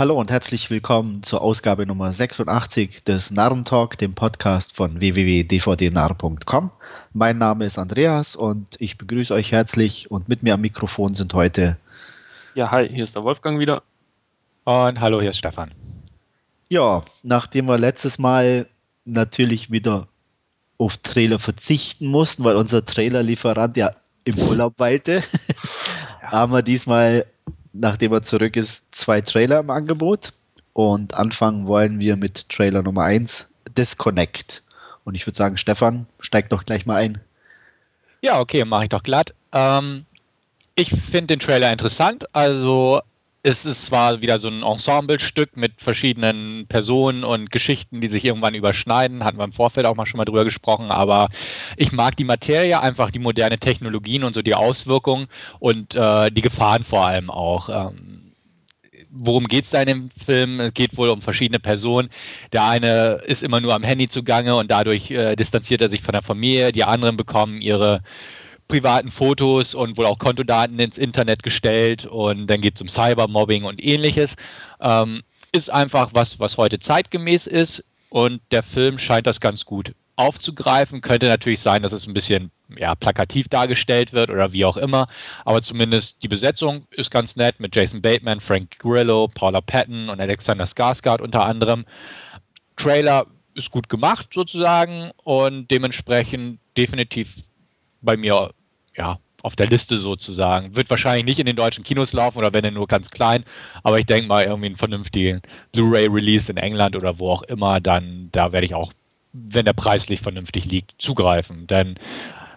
Hallo und herzlich willkommen zur Ausgabe Nummer 86 des Narrentalk, dem Podcast von www.dvdnarr.com. Mein Name ist Andreas und ich begrüße euch herzlich und mit mir am Mikrofon sind heute. Ja, hi, hier ist der Wolfgang wieder. Und hallo, hier ist Stefan. Ja, nachdem wir letztes Mal natürlich wieder auf Trailer verzichten mussten, weil unser Trailerlieferant ja im Urlaub weilte, ja. haben wir diesmal nachdem er zurück ist, zwei Trailer im Angebot. Und anfangen wollen wir mit Trailer Nummer 1, Disconnect. Und ich würde sagen, Stefan, steig doch gleich mal ein. Ja, okay, mache ich doch glatt. Ähm, ich finde den Trailer interessant. Also es ist zwar wieder so ein Ensemblestück mit verschiedenen Personen und Geschichten, die sich irgendwann überschneiden, hatten wir im Vorfeld auch mal schon mal drüber gesprochen, aber ich mag die Materie, einfach die moderne Technologien und so die Auswirkungen und äh, die Gefahren vor allem auch. Ähm, worum geht es da in dem Film? Es geht wohl um verschiedene Personen. Der eine ist immer nur am Handy zugange und dadurch äh, distanziert er sich von der Familie, die anderen bekommen ihre privaten Fotos und wohl auch Kontodaten ins Internet gestellt und dann geht es um Cybermobbing und ähnliches. Ähm, ist einfach was, was heute zeitgemäß ist und der Film scheint das ganz gut aufzugreifen. Könnte natürlich sein, dass es ein bisschen ja, plakativ dargestellt wird oder wie auch immer, aber zumindest die Besetzung ist ganz nett mit Jason Bateman, Frank Grillo, Paula Patton und Alexander Skarsgård unter anderem. Trailer ist gut gemacht sozusagen und dementsprechend definitiv bei mir ja, auf der Liste sozusagen. Wird wahrscheinlich nicht in den deutschen Kinos laufen oder wenn er nur ganz klein, aber ich denke mal irgendwie einen vernünftigen Blu-ray-Release in England oder wo auch immer, dann da werde ich auch, wenn der preislich vernünftig liegt, zugreifen. Denn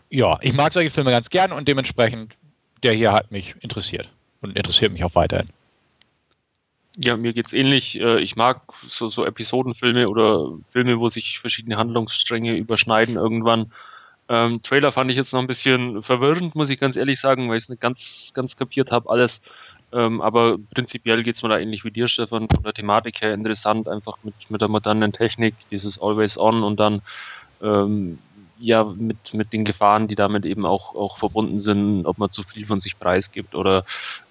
ja, ich mag solche Filme ganz gern und dementsprechend der hier hat mich interessiert und interessiert mich auch weiterhin. Ja, mir geht's ähnlich. Äh, ich mag so, so Episodenfilme oder Filme, wo sich verschiedene Handlungsstränge überschneiden irgendwann. Ähm, Trailer fand ich jetzt noch ein bisschen verwirrend, muss ich ganz ehrlich sagen, weil ich es nicht ganz, ganz kapiert habe, alles. Ähm, aber prinzipiell geht es mir da ähnlich wie dir, Stefan, von der Thematik her interessant, einfach mit, mit der modernen Technik, dieses Always On und dann ähm, ja mit, mit den Gefahren, die damit eben auch, auch verbunden sind, ob man zu viel von sich preisgibt oder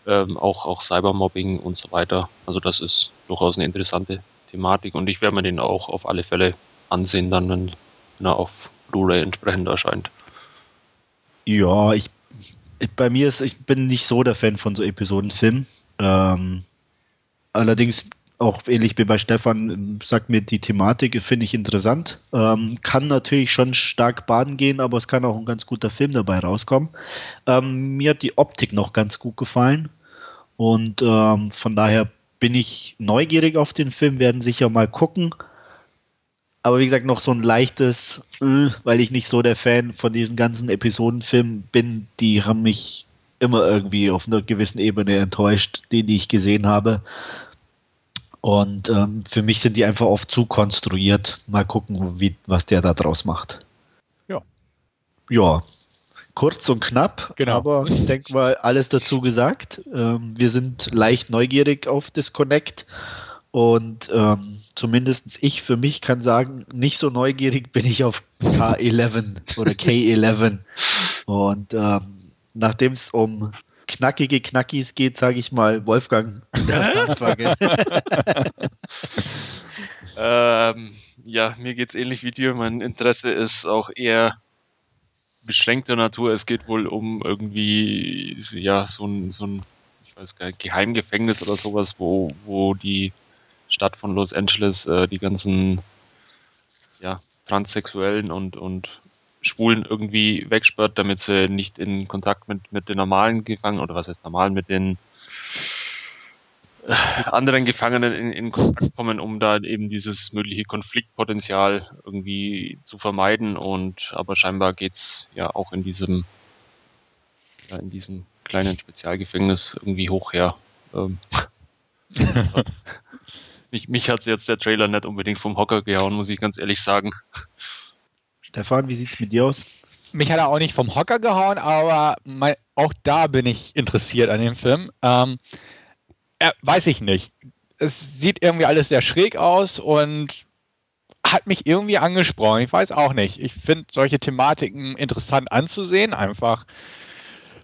ähm, auch, auch Cybermobbing und so weiter. Also das ist durchaus eine interessante Thematik und ich werde mir den auch auf alle Fälle ansehen, dann, wenn, wenn er auf Blu-ray entsprechend erscheint. Ja, ich, bei mir ist, ich bin nicht so der Fan von so Episodenfilmen. Ähm, allerdings auch ähnlich wie bei Stefan, sagt mir die Thematik, finde ich interessant. Ähm, kann natürlich schon stark baden gehen, aber es kann auch ein ganz guter Film dabei rauskommen. Ähm, mir hat die Optik noch ganz gut gefallen und ähm, von daher bin ich neugierig auf den Film, werden sicher mal gucken. Aber wie gesagt, noch so ein leichtes, äh, weil ich nicht so der Fan von diesen ganzen Episodenfilmen bin, die haben mich immer irgendwie auf einer gewissen Ebene enttäuscht, die, die ich gesehen habe. Und ähm, für mich sind die einfach oft zu konstruiert. Mal gucken, wie, was der da draus macht. Ja. Ja. Kurz und knapp, genau. aber ich denke mal, alles dazu gesagt. Ähm, wir sind leicht neugierig auf Disconnect und ähm, zumindest ich für mich kann sagen, nicht so neugierig bin ich auf K11 oder K11. Und ähm, nachdem es um knackige Knackis geht, sage ich mal, Wolfgang, ähm, ja, mir geht es ähnlich wie dir. Mein Interesse ist auch eher beschränkter Natur. Es geht wohl um irgendwie, ja, so ein, so ein ich weiß gar nicht, Geheimgefängnis oder sowas, wo, wo die Stadt von Los Angeles äh, die ganzen ja, Transsexuellen und, und Schwulen irgendwie wegsperrt, damit sie nicht in Kontakt mit, mit den normalen Gefangenen oder was heißt normal, mit den äh, anderen Gefangenen in, in Kontakt kommen, um da eben dieses mögliche Konfliktpotenzial irgendwie zu vermeiden. Und aber scheinbar geht es ja auch in diesem, ja, in diesem kleinen Spezialgefängnis irgendwie hoch her. Ähm, mich, mich hat jetzt der Trailer nicht unbedingt vom Hocker gehauen, muss ich ganz ehrlich sagen. Stefan, wie sieht es mit dir aus? Mich hat er auch nicht vom Hocker gehauen, aber mein, auch da bin ich interessiert an dem Film. Ähm, äh, weiß ich nicht. Es sieht irgendwie alles sehr schräg aus und hat mich irgendwie angesprochen. Ich weiß auch nicht. Ich finde solche Thematiken interessant anzusehen. Einfach,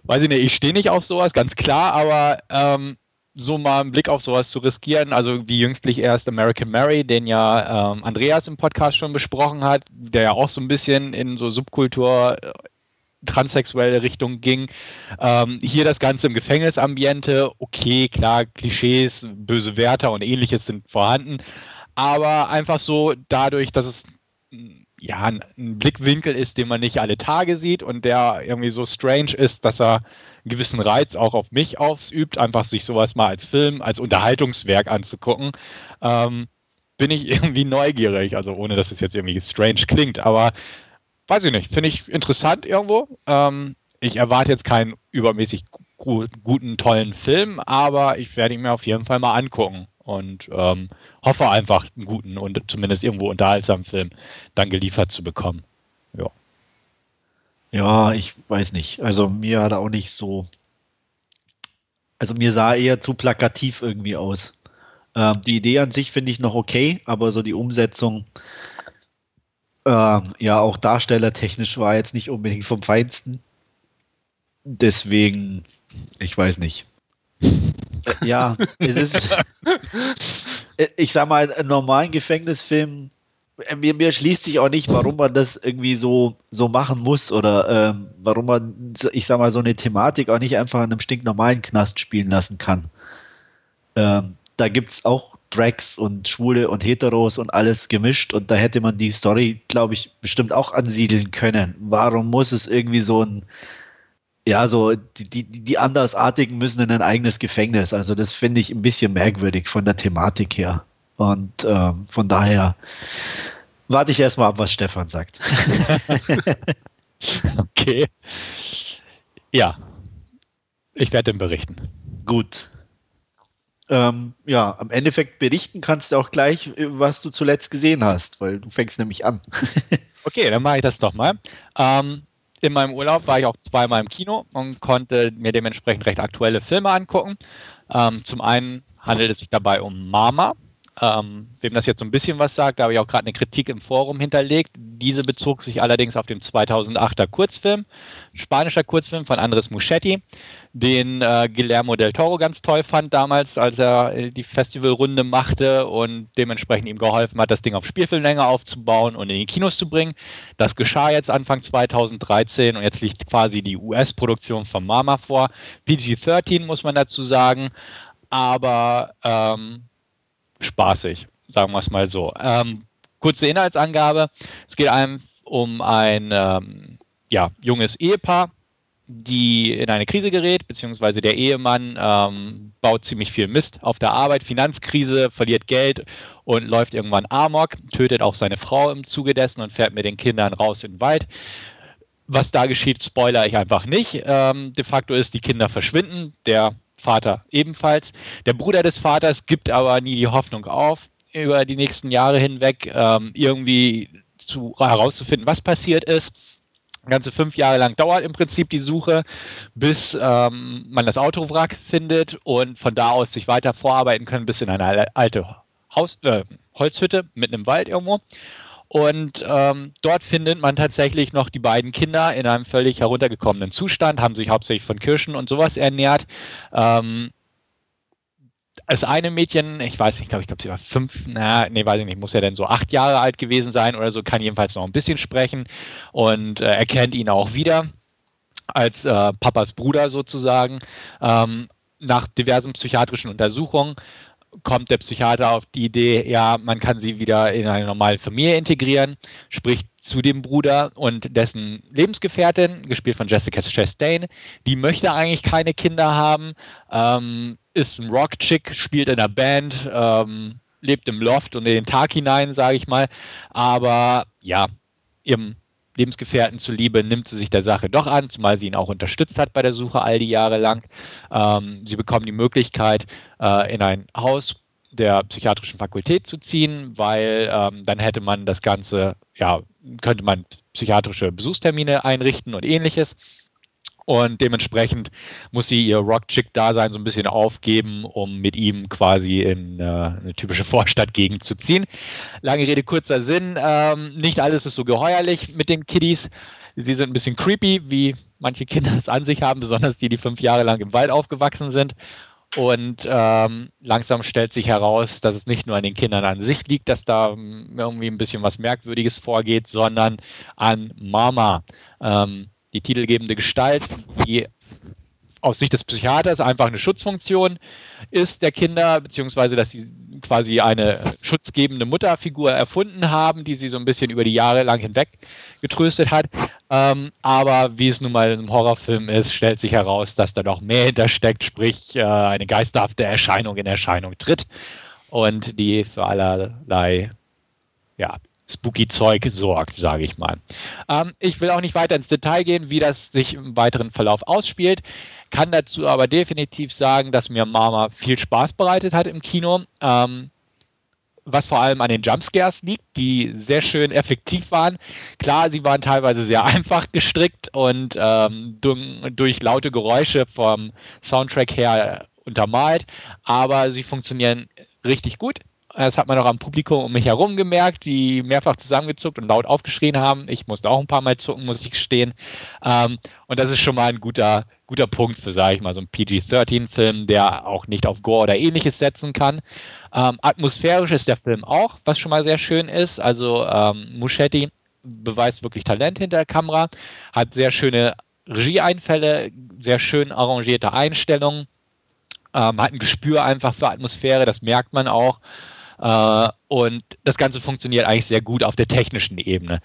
weiß ich nicht, ich stehe nicht auf sowas, ganz klar, aber ähm, so mal einen Blick auf sowas zu riskieren. Also wie jüngstlich erst American Mary, den ja ähm, Andreas im Podcast schon besprochen hat, der ja auch so ein bisschen in so Subkultur äh, transsexuelle Richtung ging. Ähm, hier das Ganze im Gefängnisambiente, okay, klar, Klischees, böse Wärter und ähnliches sind vorhanden, aber einfach so dadurch, dass es ja ein, ein Blickwinkel ist, den man nicht alle Tage sieht und der irgendwie so strange ist, dass er einen gewissen Reiz auch auf mich ausübt, einfach sich sowas mal als Film, als Unterhaltungswerk anzugucken, ähm, bin ich irgendwie neugierig. Also ohne, dass es jetzt irgendwie strange klingt, aber weiß ich nicht, finde ich interessant irgendwo. Ähm, ich erwarte jetzt keinen übermäßig gu guten, tollen Film, aber ich werde ihn mir auf jeden Fall mal angucken und ähm, hoffe einfach einen guten und zumindest irgendwo unterhaltsamen Film dann geliefert zu bekommen. Ja. Ich weiß nicht. Also mir hat er auch nicht so. Also mir sah eher zu plakativ irgendwie aus. Ähm, die Idee an sich finde ich noch okay, aber so die Umsetzung, ähm, ja, auch darstellertechnisch war jetzt nicht unbedingt vom Feinsten. Deswegen, ich weiß nicht. Äh, ja, es ist, äh, ich sag mal, einen normalen Gefängnisfilm, mir, mir schließt sich auch nicht, warum man das irgendwie so, so machen muss oder ähm, warum man, ich sag mal, so eine Thematik auch nicht einfach in einem stinknormalen Knast spielen lassen kann. Ähm, da gibt es auch Drags und Schwule und Heteros und alles gemischt und da hätte man die Story, glaube ich, bestimmt auch ansiedeln können. Warum muss es irgendwie so ein, ja, so die, die, die Andersartigen müssen in ein eigenes Gefängnis. Also das finde ich ein bisschen merkwürdig von der Thematik her. Und ähm, von daher warte ich erstmal ab, was Stefan sagt. okay. Ja. Ich werde den berichten. Gut. Ähm, ja, am Endeffekt berichten kannst du auch gleich, was du zuletzt gesehen hast, weil du fängst nämlich an. okay, dann mache ich das doch mal. Ähm, in meinem Urlaub war ich auch zweimal im Kino und konnte mir dementsprechend recht aktuelle Filme angucken. Ähm, zum einen handelt es sich dabei um Mama, ähm, wem das jetzt so ein bisschen was sagt, da habe ich auch gerade eine Kritik im Forum hinterlegt. Diese bezog sich allerdings auf den 2008er Kurzfilm, spanischer Kurzfilm von Andres Muschetti, den äh, Guillermo del Toro ganz toll fand damals, als er äh, die Festivalrunde machte und dementsprechend ihm geholfen hat, das Ding auf Spielfilmlänge aufzubauen und in die Kinos zu bringen. Das geschah jetzt Anfang 2013 und jetzt liegt quasi die US-Produktion von Mama vor. PG-13 muss man dazu sagen, aber ähm, spaßig, sagen wir es mal so. Ähm, kurze Inhaltsangabe. Es geht einem um ein ähm, ja, junges Ehepaar, die in eine Krise gerät, beziehungsweise der Ehemann ähm, baut ziemlich viel Mist auf der Arbeit, Finanzkrise, verliert Geld und läuft irgendwann Amok, tötet auch seine Frau im Zuge dessen und fährt mit den Kindern raus in den Wald. Was da geschieht, spoiler ich einfach nicht. Ähm, de facto ist, die Kinder verschwinden, der Vater ebenfalls. Der Bruder des Vaters gibt aber nie die Hoffnung auf, über die nächsten Jahre hinweg ähm, irgendwie zu, herauszufinden, was passiert ist. Ganze fünf Jahre lang dauert im Prinzip die Suche, bis ähm, man das Autowrack findet und von da aus sich weiter vorarbeiten können bis in eine alte Haus, äh, Holzhütte mitten im Wald irgendwo. Und ähm, dort findet man tatsächlich noch die beiden Kinder in einem völlig heruntergekommenen Zustand, haben sich hauptsächlich von Kirschen und sowas ernährt. Ähm, das eine Mädchen, ich weiß nicht, glaube ich, glaube sie war fünf, na, nee, weiß ich nicht, muss ja dann so acht Jahre alt gewesen sein oder so, kann jedenfalls noch ein bisschen sprechen und äh, erkennt ihn auch wieder als äh, Papas Bruder sozusagen. Ähm, nach diversen psychiatrischen Untersuchungen kommt der Psychiater auf die Idee, ja, man kann sie wieder in eine normale Familie integrieren, spricht zu dem Bruder und dessen Lebensgefährtin, gespielt von Jessica Chastain, die möchte eigentlich keine Kinder haben, ähm, ist ein Rock-Chick, spielt in einer Band, ähm, lebt im Loft und in den Tag hinein, sage ich mal, aber ja, ihrem Lebensgefährten zuliebe nimmt sie sich der Sache doch an, zumal sie ihn auch unterstützt hat bei der Suche all die Jahre lang. Ähm, sie bekommen die Möglichkeit, äh, in ein Haus der psychiatrischen Fakultät zu ziehen, weil ähm, dann hätte man das Ganze, ja, könnte man psychiatrische Besuchstermine einrichten und ähnliches. Und dementsprechend muss sie ihr Rock-Chick-Dasein so ein bisschen aufgeben, um mit ihm quasi in äh, eine typische Vorstadtgegend zu ziehen. Lange Rede, kurzer Sinn. Ähm, nicht alles ist so geheuerlich mit den Kiddies. Sie sind ein bisschen creepy, wie manche Kinder es an sich haben, besonders die, die fünf Jahre lang im Wald aufgewachsen sind. Und ähm, langsam stellt sich heraus, dass es nicht nur an den Kindern an sich liegt, dass da ähm, irgendwie ein bisschen was Merkwürdiges vorgeht, sondern an Mama, ähm, die titelgebende Gestalt, die aus Sicht des Psychiaters einfach eine Schutzfunktion ist der Kinder, beziehungsweise dass sie quasi eine schutzgebende Mutterfigur erfunden haben, die sie so ein bisschen über die Jahre lang hinweg getröstet hat. Ähm, aber wie es nun mal im Horrorfilm ist, stellt sich heraus, dass da noch mehr hintersteckt, sprich äh, eine geisterhafte Erscheinung in Erscheinung tritt und die für allerlei ja, spooky Zeug sorgt, sage ich mal. Ähm, ich will auch nicht weiter ins Detail gehen, wie das sich im weiteren Verlauf ausspielt. Kann dazu aber definitiv sagen, dass mir Mama viel Spaß bereitet hat im Kino. Ähm, was vor allem an den Jumpscares liegt, die sehr schön effektiv waren. Klar, sie waren teilweise sehr einfach gestrickt und ähm, durch laute Geräusche vom Soundtrack her untermalt, aber sie funktionieren richtig gut. Das hat man auch am Publikum um mich herum gemerkt, die mehrfach zusammengezuckt und laut aufgeschrien haben. Ich musste auch ein paar Mal zucken, muss ich gestehen. Ähm, und das ist schon mal ein guter, guter Punkt für, sage ich mal, so einen PG-13-Film, der auch nicht auf Gore oder ähnliches setzen kann. Ähm, atmosphärisch ist der Film auch, was schon mal sehr schön ist. Also ähm, Muschetti beweist wirklich Talent hinter der Kamera, hat sehr schöne Regieeinfälle, sehr schön arrangierte Einstellungen, ähm, hat ein Gespür einfach für Atmosphäre, das merkt man auch. Äh, und das Ganze funktioniert eigentlich sehr gut auf der technischen Ebene.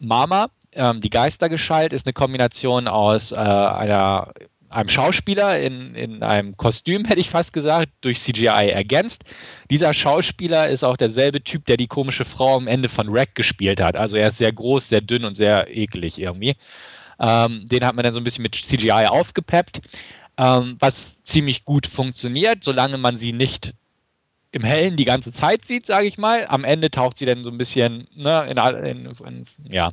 Mama, ähm, die Geistergeschalt, ist eine Kombination aus äh, einer einem Schauspieler in, in einem Kostüm, hätte ich fast gesagt, durch CGI ergänzt. Dieser Schauspieler ist auch derselbe Typ, der die komische Frau am Ende von Rack gespielt hat. Also er ist sehr groß, sehr dünn und sehr eklig irgendwie. Ähm, den hat man dann so ein bisschen mit CGI aufgepeppt, ähm, was ziemlich gut funktioniert, solange man sie nicht im Hellen die ganze Zeit sieht, sage ich mal. Am Ende taucht sie dann so ein bisschen ne, in, in, in, ja,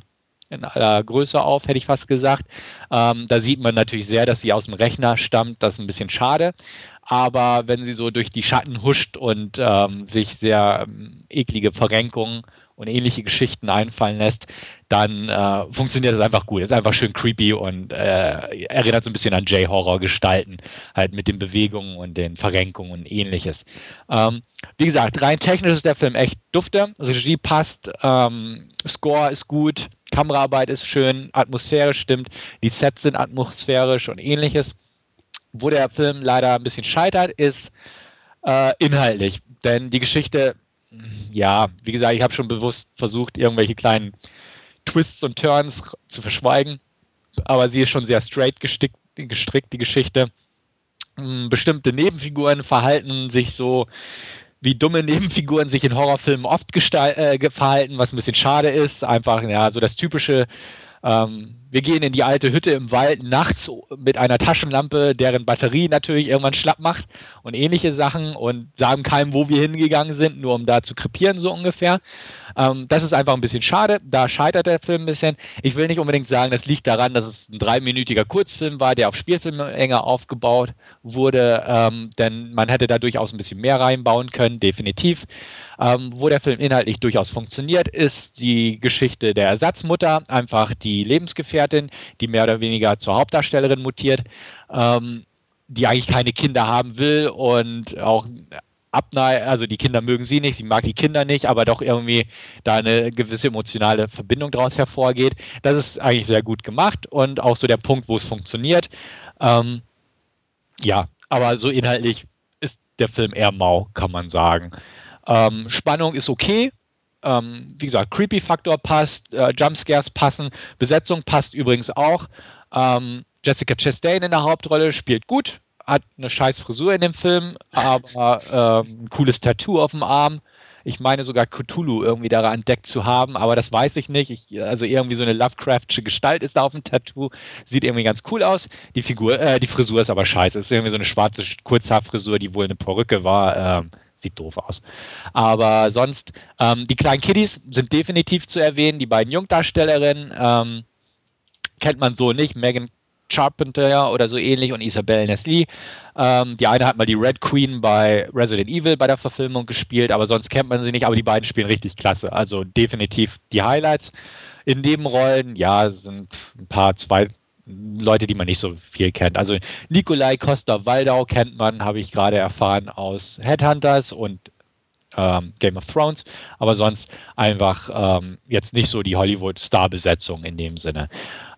in aller Größe auf, hätte ich fast gesagt. Ähm, da sieht man natürlich sehr, dass sie aus dem Rechner stammt. Das ist ein bisschen schade. Aber wenn sie so durch die Schatten huscht und ähm, sich sehr ähm, eklige Verrenkungen und ähnliche Geschichten einfallen lässt, dann äh, funktioniert das einfach gut. Ist einfach schön creepy und äh, erinnert so ein bisschen an J-Horror-Gestalten, halt mit den Bewegungen und den Verrenkungen und ähnliches. Ähm, wie gesagt, rein technisch ist der Film echt dufte, Regie passt, ähm, Score ist gut, Kameraarbeit ist schön, Atmosphäre stimmt, die Sets sind atmosphärisch und ähnliches. Wo der Film leider ein bisschen scheitert, ist äh, inhaltlich. Denn die Geschichte ja, wie gesagt, ich habe schon bewusst versucht, irgendwelche kleinen Twists und Turns zu verschweigen, aber sie ist schon sehr straight gestickt, gestrickt, die Geschichte. Hm, bestimmte Nebenfiguren verhalten sich so, wie dumme Nebenfiguren sich in Horrorfilmen oft äh, verhalten, was ein bisschen schade ist. Einfach, ja, so das typische ähm, wir gehen in die alte Hütte im Wald nachts mit einer Taschenlampe, deren Batterie natürlich irgendwann schlapp macht und ähnliche Sachen und sagen keinem, wo wir hingegangen sind, nur um da zu krepieren, so ungefähr. Ähm, das ist einfach ein bisschen schade. Da scheitert der Film ein bisschen. Ich will nicht unbedingt sagen, das liegt daran, dass es ein dreiminütiger Kurzfilm war, der auf Spielfilmlänge aufgebaut wurde, ähm, denn man hätte da durchaus ein bisschen mehr reinbauen können, definitiv. Ähm, wo der Film inhaltlich durchaus funktioniert, ist die Geschichte der Ersatzmutter, einfach die Lebensgefährtin, die mehr oder weniger zur Hauptdarstellerin mutiert, ähm, die eigentlich keine Kinder haben will und auch Abnei, also die Kinder mögen sie nicht, sie mag die Kinder nicht, aber doch irgendwie da eine gewisse emotionale Verbindung daraus hervorgeht. Das ist eigentlich sehr gut gemacht und auch so der Punkt, wo es funktioniert. Ähm, ja, aber so inhaltlich ist der Film eher mau, kann man sagen. Ähm, Spannung ist okay. Ähm, wie gesagt, Creepy-Faktor passt, äh, Jumpscares passen, Besetzung passt übrigens auch. Ähm, Jessica Chastain in der Hauptrolle spielt gut, hat eine scheiß Frisur in dem Film, aber ähm, ein cooles Tattoo auf dem Arm. Ich meine sogar Cthulhu irgendwie daran entdeckt zu haben, aber das weiß ich nicht. Ich, also irgendwie so eine Lovecraftsche Gestalt ist da auf dem Tattoo. Sieht irgendwie ganz cool aus. Die Figur, äh, die Frisur ist aber scheiße. Ist irgendwie so eine schwarze Kurzhaarfrisur, die wohl eine Perücke war. Ähm, sieht doof aus. Aber sonst, ähm, die kleinen Kiddies sind definitiv zu erwähnen. Die beiden Jungdarstellerinnen ähm, kennt man so nicht. Megan Charpenter oder so ähnlich und Isabelle Nesli. Ähm, die eine hat mal die Red Queen bei Resident Evil bei der Verfilmung gespielt, aber sonst kennt man sie nicht. Aber die beiden spielen richtig klasse. Also definitiv die Highlights. In Nebenrollen, ja, sind ein paar, zwei, Leute, die man nicht so viel kennt. Also Nikolai Costa-Waldau kennt man, habe ich gerade erfahren, aus Headhunters und ähm, Game of Thrones, aber sonst einfach ähm, jetzt nicht so die Hollywood-Star-Besetzung in dem Sinne.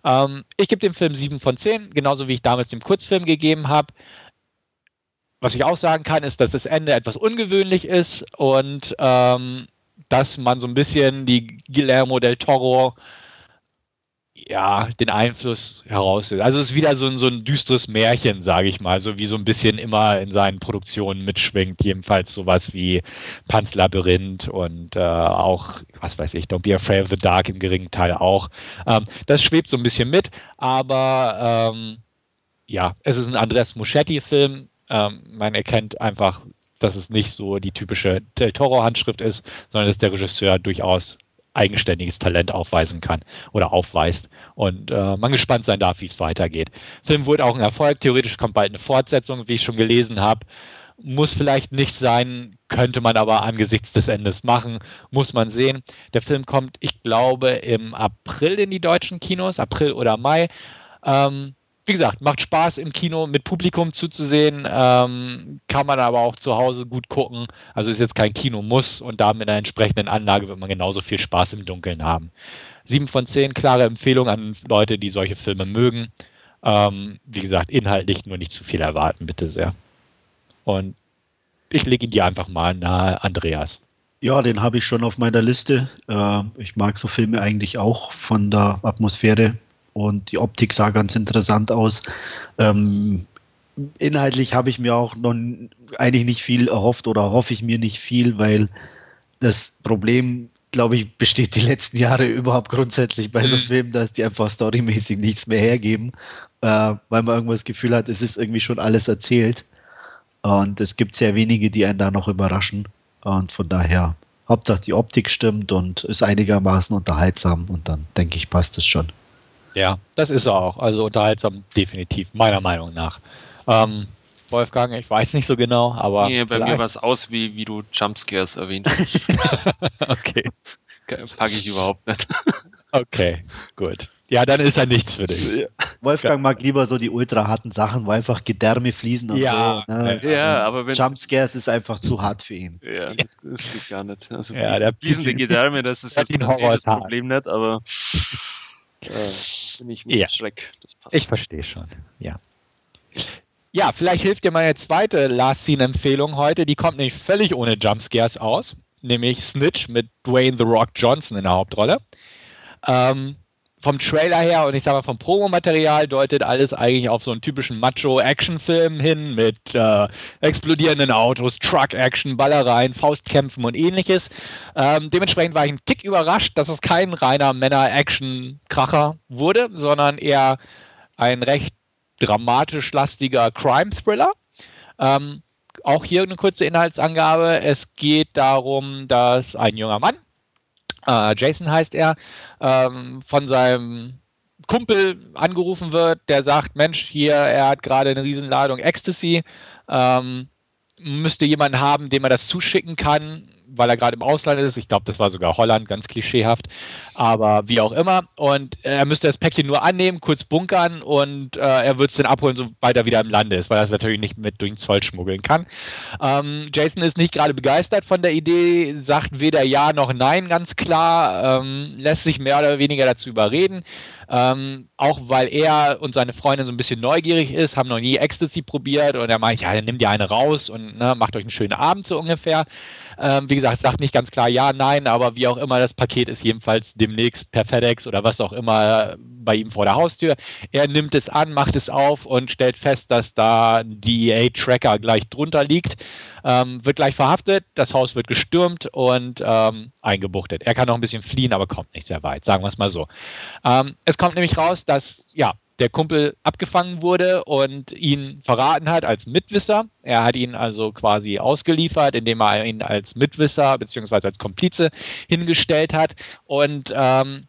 Ähm, ich gebe dem Film 7 von 10, genauso wie ich damals dem Kurzfilm gegeben habe. Was ich auch sagen kann, ist, dass das Ende etwas ungewöhnlich ist und ähm, dass man so ein bisschen die Guillermo del Toro ja, den Einfluss heraus. Also es ist wieder so ein, so ein düsteres Märchen, sage ich mal, so wie so ein bisschen immer in seinen Produktionen mitschwingt. Jedenfalls sowas wie Pan's Labyrinth und äh, auch, was weiß ich, Don't Be Afraid of the Dark im geringen Teil auch. Ähm, das schwebt so ein bisschen mit, aber ähm, ja, es ist ein Andres Muschetti-Film. Ähm, man erkennt einfach, dass es nicht so die typische Del Toro-Handschrift ist, sondern dass der Regisseur durchaus eigenständiges Talent aufweisen kann oder aufweist. Und äh, man gespannt sein darf, wie es weitergeht. Film wurde auch ein Erfolg. Theoretisch kommt bald eine Fortsetzung, wie ich schon gelesen habe. Muss vielleicht nicht sein, könnte man aber angesichts des Endes machen. Muss man sehen. Der Film kommt, ich glaube, im April in die deutschen Kinos, April oder Mai. Ähm, wie gesagt, macht Spaß im Kino mit Publikum zuzusehen, ähm, kann man aber auch zu Hause gut gucken. Also ist jetzt kein Kino-Muss und da mit einer entsprechenden Anlage wird man genauso viel Spaß im Dunkeln haben. 7 von 10, klare Empfehlung an Leute, die solche Filme mögen. Ähm, wie gesagt, inhaltlich nur nicht zu viel erwarten, bitte sehr. Und ich lege ihn dir einfach mal nahe, Andreas. Ja, den habe ich schon auf meiner Liste. Äh, ich mag so Filme eigentlich auch von der Atmosphäre und die Optik sah ganz interessant aus. Ähm, inhaltlich habe ich mir auch noch eigentlich nicht viel erhofft oder hoffe ich mir nicht viel, weil das Problem, glaube ich, besteht die letzten Jahre überhaupt grundsätzlich bei so mhm. Filmen, dass die einfach storymäßig nichts mehr hergeben, äh, weil man irgendwo das Gefühl hat, es ist irgendwie schon alles erzählt. Und es gibt sehr wenige, die einen da noch überraschen. Und von daher, Hauptsache die Optik stimmt und ist einigermaßen unterhaltsam und dann denke ich, passt es schon. Ja, das ist er auch. Also unterhaltsam definitiv, meiner Meinung nach. Ähm, Wolfgang, ich weiß nicht so genau, aber. Nee, bei vielleicht. mir war es aus, wie, wie du Jumpscares erwähnt hast. okay. Packe ich überhaupt nicht. okay, gut. Ja, dann ist er nichts für dich. Wolfgang mag lieber so die ultra harten Sachen, wo einfach Gedärme fließen und ja, so. Ne? Ja, aber wenn. Jumpscares ist einfach zu hart für ihn. Ja, das, das geht gar nicht. Also ja, der fließende Gedärme, das ist jetzt das Problem nicht, aber äh, bin ich mit ja. Schreck. Ich verstehe schon, ja. Ja, vielleicht hilft dir meine zweite Last Scene-Empfehlung heute. Die kommt nämlich völlig ohne Jumpscares aus, nämlich Snitch mit Dwayne The Rock Johnson in der Hauptrolle. Ähm, vom Trailer her und ich sag mal vom Promomaterial deutet alles eigentlich auf so einen typischen Macho-Action-Film hin mit äh, explodierenden Autos, Truck-Action, Ballereien, Faustkämpfen und ähnliches. Ähm, dementsprechend war ich ein Tick überrascht, dass es kein reiner Männer-Action-Kracher wurde, sondern eher ein recht dramatisch lastiger Crime-Thriller. Ähm, auch hier eine kurze Inhaltsangabe. Es geht darum, dass ein junger Mann äh, Jason heißt er, ähm, von seinem Kumpel angerufen wird, der sagt, Mensch, hier, er hat gerade eine Riesenladung Ecstasy, ähm, müsste jemanden haben, dem er das zuschicken kann weil er gerade im Ausland ist. Ich glaube, das war sogar Holland, ganz klischeehaft. Aber wie auch immer. Und er müsste das Päckchen nur annehmen, kurz bunkern und äh, er wird es dann abholen, sobald er wieder im Lande ist, weil er es natürlich nicht mit durch den Zoll schmuggeln kann. Ähm, Jason ist nicht gerade begeistert von der Idee, sagt weder Ja noch Nein ganz klar, ähm, lässt sich mehr oder weniger dazu überreden. Ähm, auch weil er und seine Freundin so ein bisschen neugierig ist, haben noch nie Ecstasy probiert und er meint, ja, dann nimmt ihr eine raus und ne, macht euch einen schönen Abend so ungefähr. Ähm, wie gesagt, sagt nicht ganz klar ja, nein, aber wie auch immer, das Paket ist jedenfalls demnächst per FedEx oder was auch immer bei ihm vor der Haustür. Er nimmt es an, macht es auf und stellt fest, dass da ein DEA-Tracker gleich drunter liegt. Ähm, wird gleich verhaftet, das Haus wird gestürmt und ähm, eingebuchtet. Er kann noch ein bisschen fliehen, aber kommt nicht sehr weit, sagen wir es mal so. Ähm, es kommt nämlich raus, dass ja, der Kumpel abgefangen wurde und ihn verraten hat als Mitwisser. Er hat ihn also quasi ausgeliefert, indem er ihn als Mitwisser bzw. als Komplize hingestellt hat. Und ähm,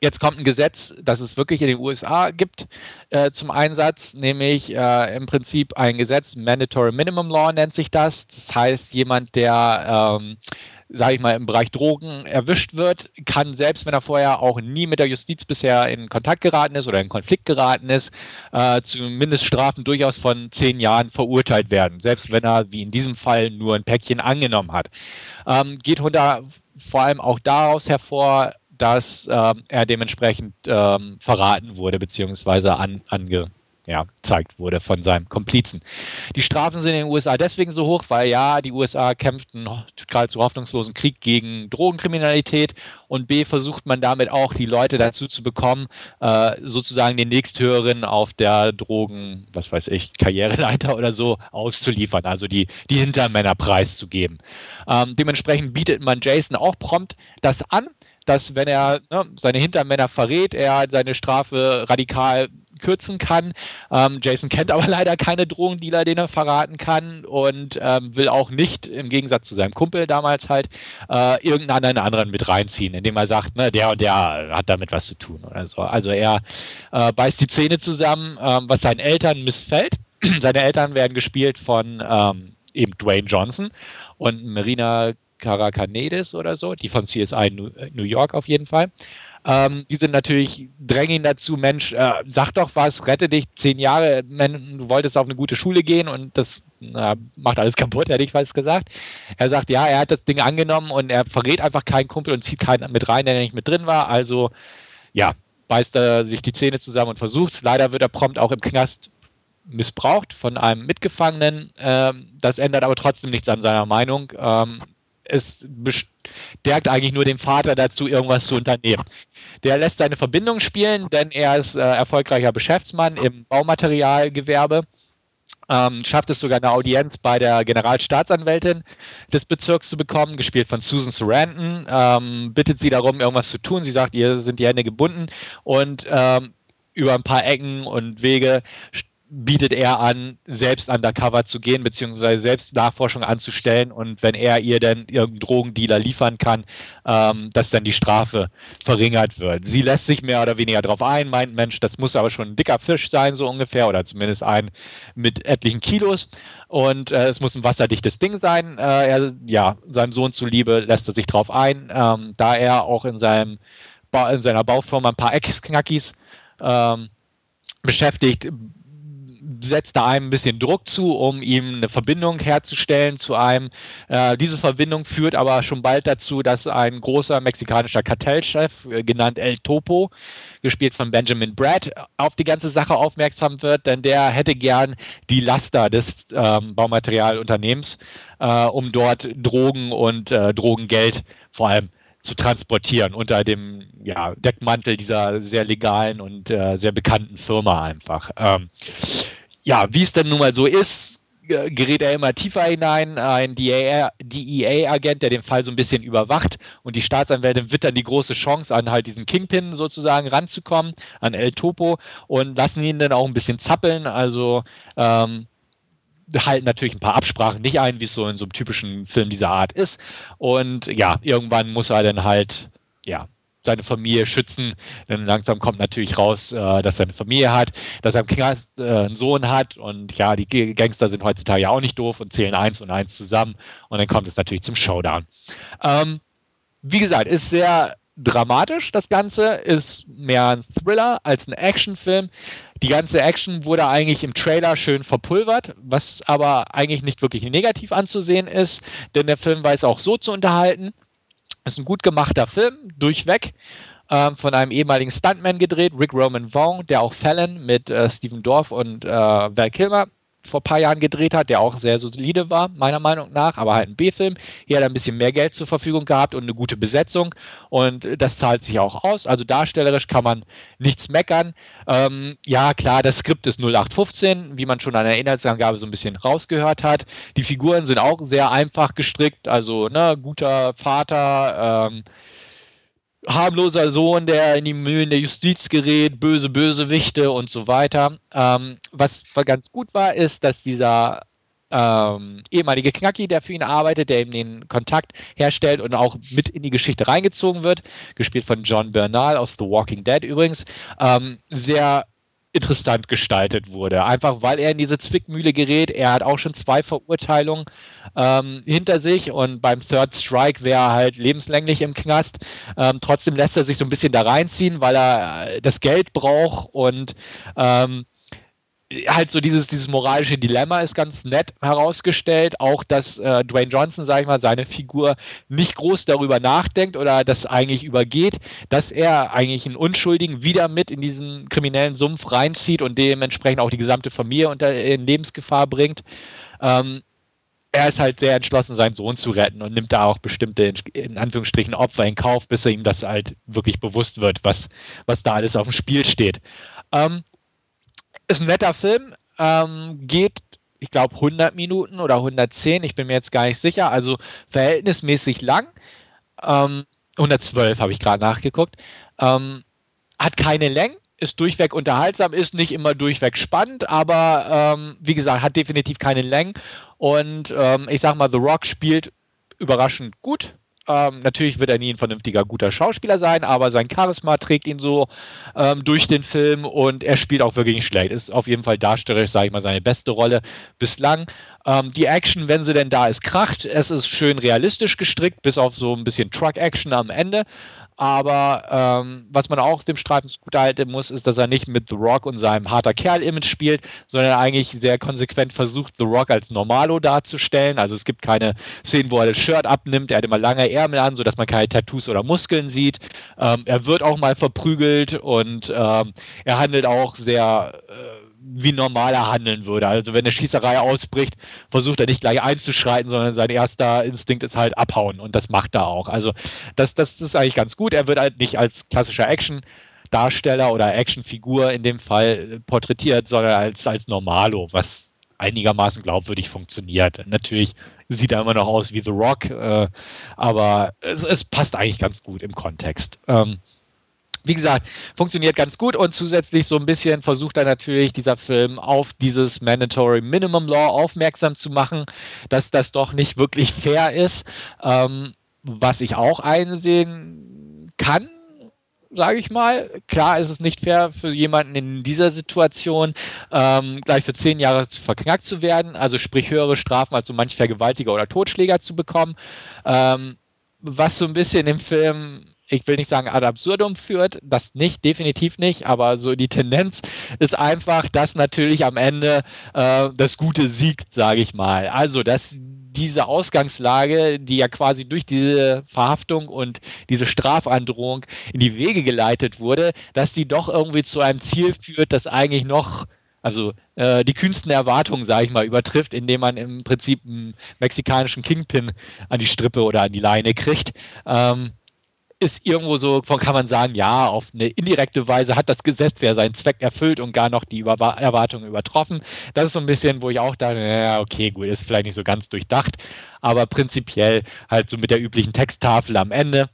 Jetzt kommt ein Gesetz, das es wirklich in den USA gibt, äh, zum Einsatz, nämlich äh, im Prinzip ein Gesetz, Mandatory Minimum Law nennt sich das. Das heißt, jemand, der ähm, sage ich mal, im Bereich Drogen erwischt wird, kann selbst wenn er vorher auch nie mit der Justiz bisher in Kontakt geraten ist oder in Konflikt geraten ist, äh, zumindest Strafen durchaus von zehn Jahren verurteilt werden, selbst wenn er, wie in diesem Fall, nur ein Päckchen angenommen hat. Ähm, geht unter vor allem auch daraus hervor, dass ähm, er dementsprechend ähm, verraten wurde, beziehungsweise an, ange, ja, zeigt wurde von seinem Komplizen. Die Strafen sind in den USA deswegen so hoch, weil ja, die USA kämpften gerade zu hoffnungslosen Krieg gegen Drogenkriminalität und B versucht man damit auch die Leute dazu zu bekommen, äh, sozusagen den nächsthöheren auf der Drogen, was weiß ich, Karriereleiter oder so auszuliefern, also die, die Hintermänner preiszugeben. Ähm, dementsprechend bietet man Jason auch prompt das an dass wenn er ne, seine Hintermänner verrät, er seine Strafe radikal kürzen kann. Ähm, Jason kennt aber leider keine Drogendealer, den er verraten kann und ähm, will auch nicht, im Gegensatz zu seinem Kumpel damals halt, äh, irgendeinen anderen mit reinziehen, indem er sagt, ne, der und der hat damit was zu tun oder so. Also er äh, beißt die Zähne zusammen, ähm, was seinen Eltern missfällt. Seine Eltern werden gespielt von ähm, eben Dwayne Johnson und Marina Caracanedes oder so, die von CSI New York auf jeden Fall. Ähm, die sind natürlich, drängen ihn dazu, Mensch, äh, sag doch was, rette dich, zehn Jahre, du wolltest auf eine gute Schule gehen und das äh, macht alles kaputt, hätte ich fast gesagt. Er sagt, ja, er hat das Ding angenommen und er verrät einfach keinen Kumpel und zieht keinen mit rein, der nicht mit drin war. Also, ja, beißt er sich die Zähne zusammen und versucht es. Leider wird er prompt auch im Knast missbraucht von einem Mitgefangenen. Ähm, das ändert aber trotzdem nichts an seiner Meinung. Ähm, es bestärkt eigentlich nur den Vater dazu, irgendwas zu unternehmen. Der lässt seine Verbindung spielen, denn er ist äh, erfolgreicher Geschäftsmann im Baumaterialgewerbe. Ähm, schafft es sogar eine Audienz bei der Generalstaatsanwältin des Bezirks zu bekommen, gespielt von Susan Sarandon. Ähm, bittet sie darum, irgendwas zu tun. Sie sagt, ihr sind die Hände gebunden und ähm, über ein paar Ecken und Wege bietet er an, selbst undercover zu gehen, beziehungsweise selbst Nachforschung anzustellen und wenn er ihr dann irgendeinen Drogendealer liefern kann, ähm, dass dann die Strafe verringert wird. Sie lässt sich mehr oder weniger darauf ein, meint, Mensch, das muss aber schon ein dicker Fisch sein, so ungefähr, oder zumindest ein mit etlichen Kilos und äh, es muss ein wasserdichtes Ding sein. Äh, er, ja, seinem Sohn zuliebe lässt er sich darauf ein, ähm, da er auch in, seinem ba in seiner Baufirma ein paar Ex-Knackis ähm, beschäftigt, setzt da einem ein bisschen Druck zu, um ihm eine Verbindung herzustellen zu einem. Äh, diese Verbindung führt aber schon bald dazu, dass ein großer mexikanischer Kartellchef, äh, genannt El Topo, gespielt von Benjamin Brad, auf die ganze Sache aufmerksam wird, denn der hätte gern die Laster des ähm, Baumaterialunternehmens, äh, um dort Drogen und äh, Drogengeld vor allem zu transportieren unter dem ja, Deckmantel dieser sehr legalen und äh, sehr bekannten Firma einfach. Ähm, ja, wie es denn nun mal so ist, gerät er immer tiefer hinein. Ein DEA-Agent, der den Fall so ein bisschen überwacht und die Staatsanwältin wird dann die große Chance, an halt diesen Kingpin sozusagen ranzukommen, an El Topo und lassen ihn dann auch ein bisschen zappeln. Also ähm, halten natürlich ein paar Absprachen nicht ein, wie es so in so einem typischen Film dieser Art ist. Und ja, irgendwann muss er dann halt, ja, seine Familie schützen. Denn langsam kommt natürlich raus, äh, dass er eine Familie hat, dass er im Knast äh, einen Sohn hat und ja, die Gangster sind heutzutage ja auch nicht doof und zählen eins und eins zusammen und dann kommt es natürlich zum Showdown. Ähm, wie gesagt, ist sehr dramatisch, das Ganze, ist mehr ein Thriller als ein Actionfilm. Die ganze Action wurde eigentlich im Trailer schön verpulvert, was aber eigentlich nicht wirklich negativ anzusehen ist, denn der Film weiß auch so zu unterhalten. Ist ein gut gemachter Film, durchweg. Ähm, von einem ehemaligen Stuntman gedreht, Rick Roman Vaughn, der auch Fallon mit äh, Steven Dorff und äh, Val Kilmer vor ein paar Jahren gedreht hat, der auch sehr solide war, meiner Meinung nach, aber halt ein B-Film. Hier hat er ein bisschen mehr Geld zur Verfügung gehabt und eine gute Besetzung und das zahlt sich auch aus. Also darstellerisch kann man nichts meckern. Ähm, ja, klar, das Skript ist 0815, wie man schon an der Inhaltsangabe so ein bisschen rausgehört hat. Die Figuren sind auch sehr einfach gestrickt, also ne, guter Vater, ähm, harmloser Sohn, der in die Mühlen der Justiz gerät, böse Bösewichte und so weiter. Ähm, was ganz gut war, ist, dass dieser ähm, ehemalige Knacki, der für ihn arbeitet, der eben den Kontakt herstellt und auch mit in die Geschichte reingezogen wird, gespielt von John Bernal aus The Walking Dead übrigens, ähm, sehr interessant gestaltet wurde. Einfach weil er in diese Zwickmühle gerät. Er hat auch schon zwei Verurteilungen ähm, hinter sich und beim Third Strike wäre er halt lebenslänglich im Knast. Ähm, trotzdem lässt er sich so ein bisschen da reinziehen, weil er äh, das Geld braucht und ähm, halt so dieses, dieses moralische Dilemma ist ganz nett herausgestellt. Auch, dass äh, Dwayne Johnson, sage ich mal, seine Figur nicht groß darüber nachdenkt oder das eigentlich übergeht, dass er eigentlich einen Unschuldigen wieder mit in diesen kriminellen Sumpf reinzieht und dementsprechend auch die gesamte Familie unter in Lebensgefahr bringt. Ähm, er ist halt sehr entschlossen, seinen Sohn zu retten und nimmt da auch bestimmte, in Anführungsstrichen, Opfer in Kauf, bis er ihm das halt wirklich bewusst wird, was, was da alles auf dem Spiel steht. Ähm, ist ein netter Film, ähm, geht, ich glaube, 100 Minuten oder 110, ich bin mir jetzt gar nicht sicher, also verhältnismäßig lang. Ähm, 112 habe ich gerade nachgeguckt. Ähm, hat keine Längen, ist durchweg unterhaltsam, ist nicht immer durchweg spannend, aber ähm, wie gesagt, hat definitiv keine Längen. Und ähm, ich sag mal, The Rock spielt überraschend gut. Ähm, natürlich wird er nie ein vernünftiger, guter Schauspieler sein, aber sein Charisma trägt ihn so ähm, durch den Film und er spielt auch wirklich nicht schlecht. Ist auf jeden Fall darstellerisch, sage ich mal, seine beste Rolle bislang. Ähm, die Action, wenn sie denn da ist, kracht. Es ist schön realistisch gestrickt, bis auf so ein bisschen Truck-Action am Ende. Aber ähm, was man auch dem Streifen halten muss, ist, dass er nicht mit The Rock und seinem harter Kerl-Image spielt, sondern eigentlich sehr konsequent versucht, The Rock als Normalo darzustellen. Also es gibt keine Szenen, wo er das Shirt abnimmt. Er hat immer lange Ärmel an, sodass man keine Tattoos oder Muskeln sieht. Ähm, er wird auch mal verprügelt und ähm, er handelt auch sehr äh, wie normaler handeln würde. Also wenn eine Schießerei ausbricht, versucht er nicht gleich einzuschreiten, sondern sein erster Instinkt ist halt abhauen und das macht er auch. Also das, das ist eigentlich ganz gut. Er wird halt nicht als klassischer Action-Darsteller oder Actionfigur in dem Fall porträtiert, sondern als, als Normalo, was einigermaßen glaubwürdig funktioniert. Natürlich sieht er immer noch aus wie The Rock, äh, aber es, es, passt eigentlich ganz gut im Kontext. Ähm, wie gesagt, funktioniert ganz gut und zusätzlich so ein bisschen versucht er natürlich dieser Film auf dieses Mandatory Minimum Law aufmerksam zu machen, dass das doch nicht wirklich fair ist, ähm, was ich auch einsehen kann, sage ich mal. Klar ist es nicht fair für jemanden in dieser Situation, ähm, gleich für zehn Jahre verknackt zu werden, also sprich höhere Strafen als so manch Vergewaltiger oder Totschläger zu bekommen. Ähm, was so ein bisschen im Film ich will nicht sagen ad absurdum führt, das nicht, definitiv nicht, aber so die Tendenz ist einfach, dass natürlich am Ende äh, das Gute siegt, sage ich mal. Also, dass diese Ausgangslage, die ja quasi durch diese Verhaftung und diese Strafandrohung in die Wege geleitet wurde, dass die doch irgendwie zu einem Ziel führt, das eigentlich noch also äh, die kühnsten Erwartungen, sage ich mal, übertrifft, indem man im Prinzip einen mexikanischen Kingpin an die Strippe oder an die Leine kriegt. Ähm, ist irgendwo so, kann man sagen, ja, auf eine indirekte Weise hat das Gesetz ja seinen Zweck erfüllt und gar noch die Über Erwartungen übertroffen. Das ist so ein bisschen, wo ich auch dachte, ja, okay, gut, ist vielleicht nicht so ganz durchdacht, aber prinzipiell halt so mit der üblichen Texttafel am Ende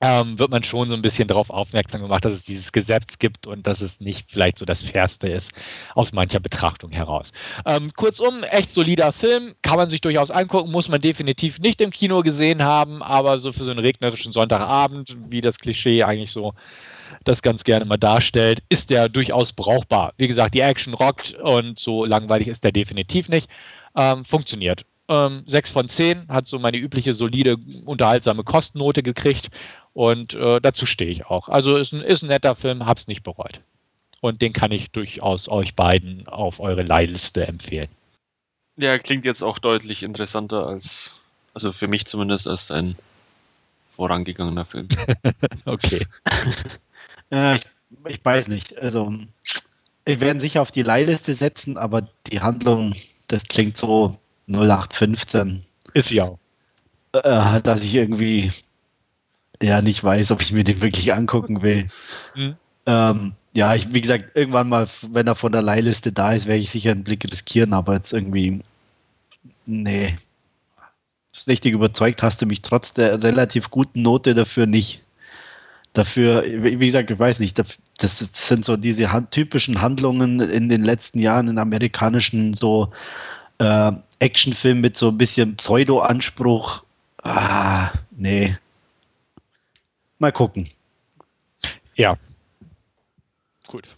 ähm, wird man schon so ein bisschen darauf aufmerksam gemacht, dass es dieses Gesetz gibt und dass es nicht vielleicht so das Fairste ist aus mancher Betrachtung heraus. Ähm, kurzum, echt solider Film, kann man sich durchaus angucken, muss man definitiv nicht im Kino gesehen haben, aber so für so einen regnerischen Sonntagabend, wie das Klischee eigentlich so das ganz gerne mal darstellt, ist der durchaus brauchbar. Wie gesagt, die Action rockt und so langweilig ist der definitiv nicht. Ähm, funktioniert. Ähm, 6 von 10 hat so meine übliche solide, unterhaltsame Kostennote gekriegt und äh, dazu stehe ich auch. Also ist ein, ist ein netter Film, hab's nicht bereut. Und den kann ich durchaus euch beiden auf eure Leihliste empfehlen. Ja, klingt jetzt auch deutlich interessanter als, also für mich zumindest, als ein vorangegangener Film. okay. äh, ich, ich, weiß nicht. Also, wir werden sicher auf die Leihliste setzen, aber die Handlung, das klingt so 0815. Ist auch. Äh, dass ich irgendwie ja nicht weiß, ob ich mir den wirklich angucken will. Mhm. Ähm, ja, ich, wie gesagt, irgendwann mal, wenn er von der Leihliste da ist, werde ich sicher einen Blick riskieren, aber jetzt irgendwie, nee. Richtig überzeugt hast du mich trotz der relativ guten Note dafür nicht. Dafür, wie gesagt, ich weiß nicht, das sind so diese typischen Handlungen in den letzten Jahren in amerikanischen so äh, Actionfilmen mit so ein bisschen Pseudo-Anspruch. Ah, nee, Mal gucken. Ja. Gut.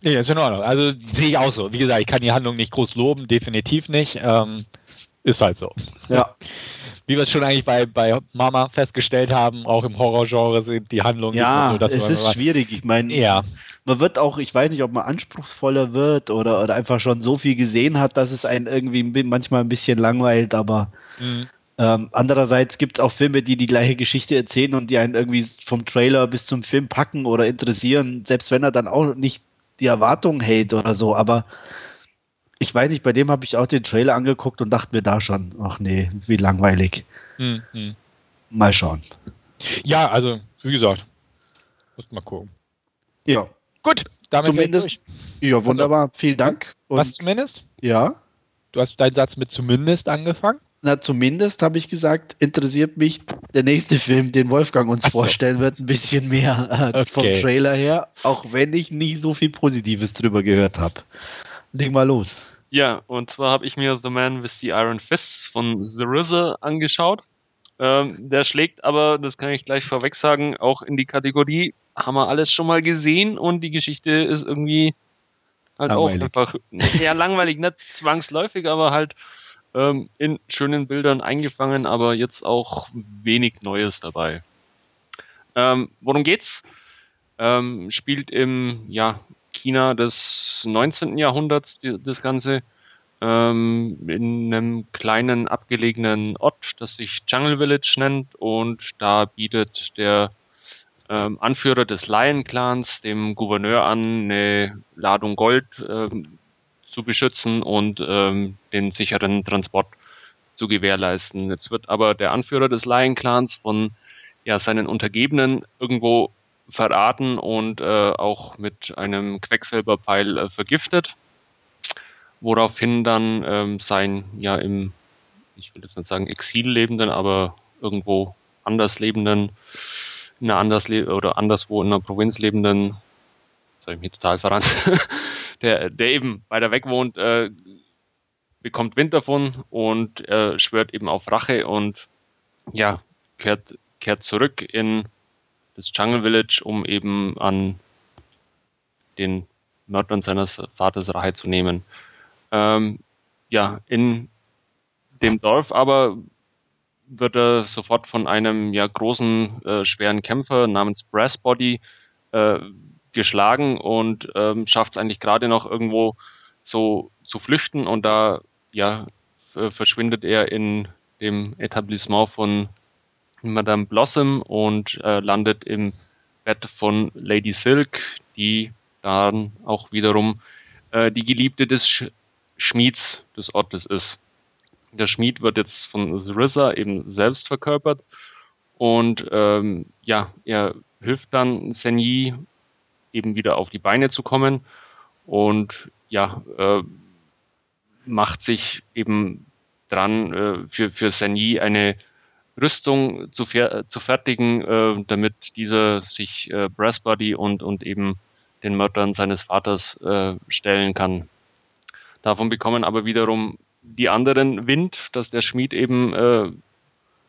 Ja, ist in Ordnung. Also sehe ich auch so. Wie gesagt, ich kann die Handlung nicht groß loben, definitiv nicht. Ähm, ist halt so. Ja. Wie wir es schon eigentlich bei, bei Mama festgestellt haben, auch im Horrorgenre sind die Handlungen Ja, so, es ist schwierig. Ich meine, Ja, man wird auch, ich weiß nicht, ob man anspruchsvoller wird oder, oder einfach schon so viel gesehen hat, dass es einen irgendwie manchmal ein bisschen langweilt, aber Mhm. ähm, andererseits gibt es auch Filme, die die gleiche Geschichte erzählen und die einen irgendwie vom Trailer bis zum Film packen oder interessieren, selbst wenn er dann auch nicht die Erwartungen hält oder so, aber ich weiß nicht, bei dem habe ich auch den Trailer angeguckt und dachte mir da schon, ach nee, wie langweilig. Mhm. Mal schauen. ja, also wie gesagt, muss mal gucken. Ja, Gut, damit Zumindest- ja wunderbar, vielen Dank. Und Was zumindest? ja, Du hast deinen Satz mit zumindest angefangen? Na, zumindest habe ich gesagt, interessiert mich der nächste Film, den Wolfgang uns so. vorstellen wird, ein bisschen mehr äh, vom Okay. Trailer her, auch wenn ich nicht so viel Positives drüber gehört habe. Leg mal los. Ja, und zwar habe ich mir The Man with the Iron Fists von The RZA angeschaut. Ähm, der schlägt aber, das kann ich gleich vorweg sagen, auch in die Kategorie, haben wir alles schon mal gesehen und die Geschichte ist irgendwie halt Langweilig. auch einfach sehr langweilig, nicht zwangsläufig, aber halt ähm, in schönen Bildern eingefangen, aber jetzt auch wenig Neues dabei. Ähm, worum geht's? Ähm, spielt im ja, China des 19. Jahrhunderts die, das Ganze ähm, in einem kleinen abgelegenen Ort, das sich Jungle Village nennt und da bietet der ähm, Anführer des Lion Clans dem Gouverneur an, eine Ladung Gold ähm, zu beschützen und ähm, den sicheren Transport zu gewährleisten. Jetzt wird aber der Anführer des Lion Clans von ja, seinen Untergebenen irgendwo verraten und äh, auch mit einem Quecksilberpfeil äh, vergiftet, woraufhin dann ähm, sein ja im, ich will jetzt nicht sagen Exil lebenden, aber irgendwo anders lebenden, in einer anders oder anderswo in einer Provinz lebenden, jetzt habe ich mich total verrannt, der, der eben weiter weg wohnt, äh, bekommt Wind davon und äh, schwört eben auf Rache und ja, kehrt, kehrt zurück in das Jungle Village, um eben an den Mördern seines Vaters Rache zu nehmen. Ähm, ja, in dem Dorf aber wird er sofort von einem ja großen, äh, schweren Kämpfer namens Brassbody äh, geschlagen und ähm, schafft es eigentlich gerade noch irgendwo so zu flüchten und da ja verschwindet er in dem Etablissement von Madame Blossom und äh, landet im Bett von Lady Silk, die dann auch wiederum äh, die Geliebte des Sch Schmieds des Ortes ist. Der Schmied wird jetzt von Zrissa eben selbst verkörpert und ähm, ja, er hilft dann Senyi eben wieder auf die Beine zu kommen und ja, äh, macht sich eben dran, äh, für, für Senyi eine Rüstung zu, zu fertigen, äh, damit dieser sich äh, Brassbody und, und eben den Mördern seines Vaters äh, stellen kann. Davon bekommen aber wiederum die anderen Wind, dass der Schmied eben äh,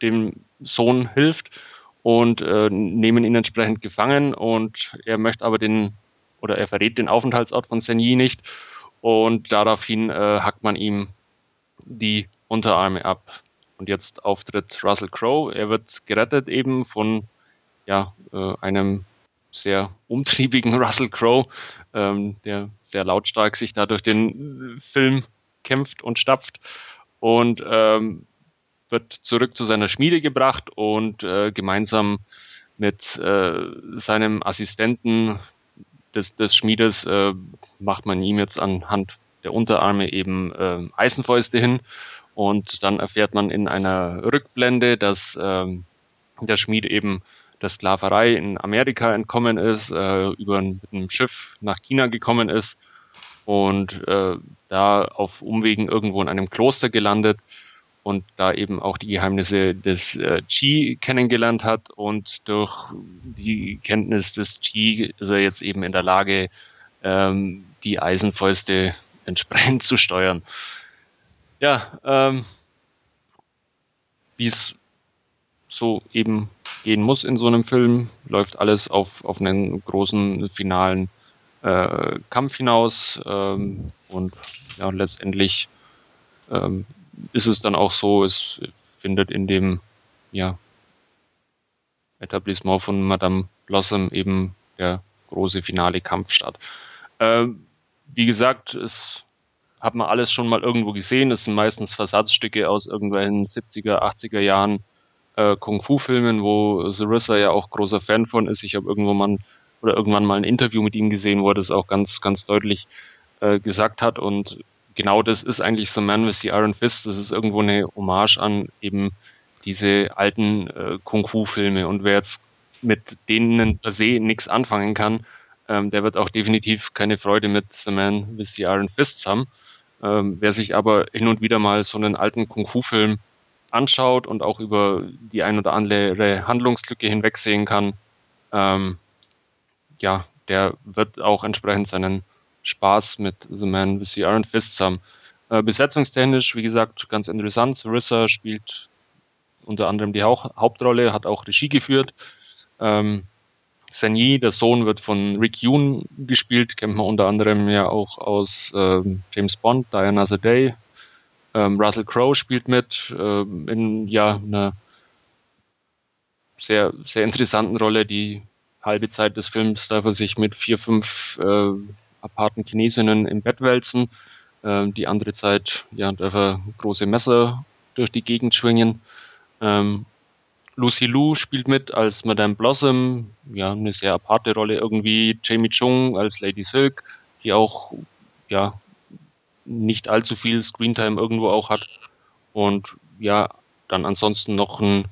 dem Sohn hilft und äh, nehmen ihn entsprechend gefangen und er möchte aber den oder er verrät den Aufenthaltsort von Senyi nicht und daraufhin äh, hackt man ihm die Unterarme ab. Und jetzt auftritt Russell Crowe. Er wird gerettet eben von ja, äh, einem sehr umtriebigen Russell Crowe, ähm, der sehr lautstark sich da durch den Film kämpft und stapft und ähm, wird zurück zu seiner Schmiede gebracht und äh, gemeinsam mit äh, seinem Assistenten des, des Schmiedes äh, macht man ihm jetzt anhand der Unterarme eben äh, Eisenfäuste hin und dann erfährt man in einer Rückblende, dass ähm, der Schmied eben der Sklaverei in Amerika entkommen ist, äh, über ein, Schiff nach China gekommen ist und äh, da auf Umwegen irgendwo in einem Kloster gelandet und da eben auch die Geheimnisse des äh, Qi kennengelernt hat und durch die Kenntnis des Qi ist er jetzt eben in der Lage, ähm, die Eisenfäuste entsprechend zu steuern. Ja, ähm, wie es so eben gehen muss in so einem Film, läuft alles auf, auf einen großen finalen äh, Kampf hinaus. Ähm, und ja, letztendlich ähm, ist es dann auch so, es findet in dem ja, Etablissement von Madame Blossom eben der große finale Kampf statt. Ähm, wie gesagt, es hat man alles schon mal irgendwo gesehen. Es sind meistens Versatzstücke aus irgendwelchen 70er, 80er Jahren äh, Kung-Fu-Filmen, wo Sarissa ja auch großer Fan von ist. Ich habe irgendwo mal oder irgendwann mal ein Interview mit ihm gesehen, wo er das auch ganz, ganz deutlich äh, gesagt hat. Und genau das ist eigentlich The Man with the Iron Fist. Das ist irgendwo eine Hommage an eben diese alten äh, Kung-Fu-Filme. Und wer jetzt mit denen per se nichts anfangen kann, ähm, der wird auch definitiv keine Freude mit The Man with the Iron Fists haben. Ähm, wer sich aber hin und wieder mal so einen alten Kung-Fu-Film anschaut und auch über die ein oder andere Handlungslücke hinwegsehen kann, ähm, ja, der wird auch entsprechend seinen Spaß mit The Man with the Iron Fists haben. Äh, besetzungstechnisch, wie gesagt, ganz interessant. Sarissa spielt unter anderem die Hauch Hauptrolle, hat auch Regie geführt. Ähm, Sanyi, der Sohn, wird von Rick Yoon gespielt, kennt man unter anderem ja auch aus ähm, James Bond, Diana the Day. Ähm, Russell Crowe spielt mit ähm, in ja einer sehr, sehr interessanten Rolle. Die halbe Zeit des Films darf er sich mit vier, fünf äh, aparten Chinesinnen im Bett wälzen. Ähm, die andere Zeit ja, darf er große Messer durch die Gegend schwingen. Ähm, Lucy Liu spielt mit als Madame Blossom, ja, eine sehr aparte Rolle irgendwie. Jamie Chung als Lady Silk, die auch, ja, nicht allzu viel Screentime irgendwo auch hat. Und ja, dann ansonsten noch ein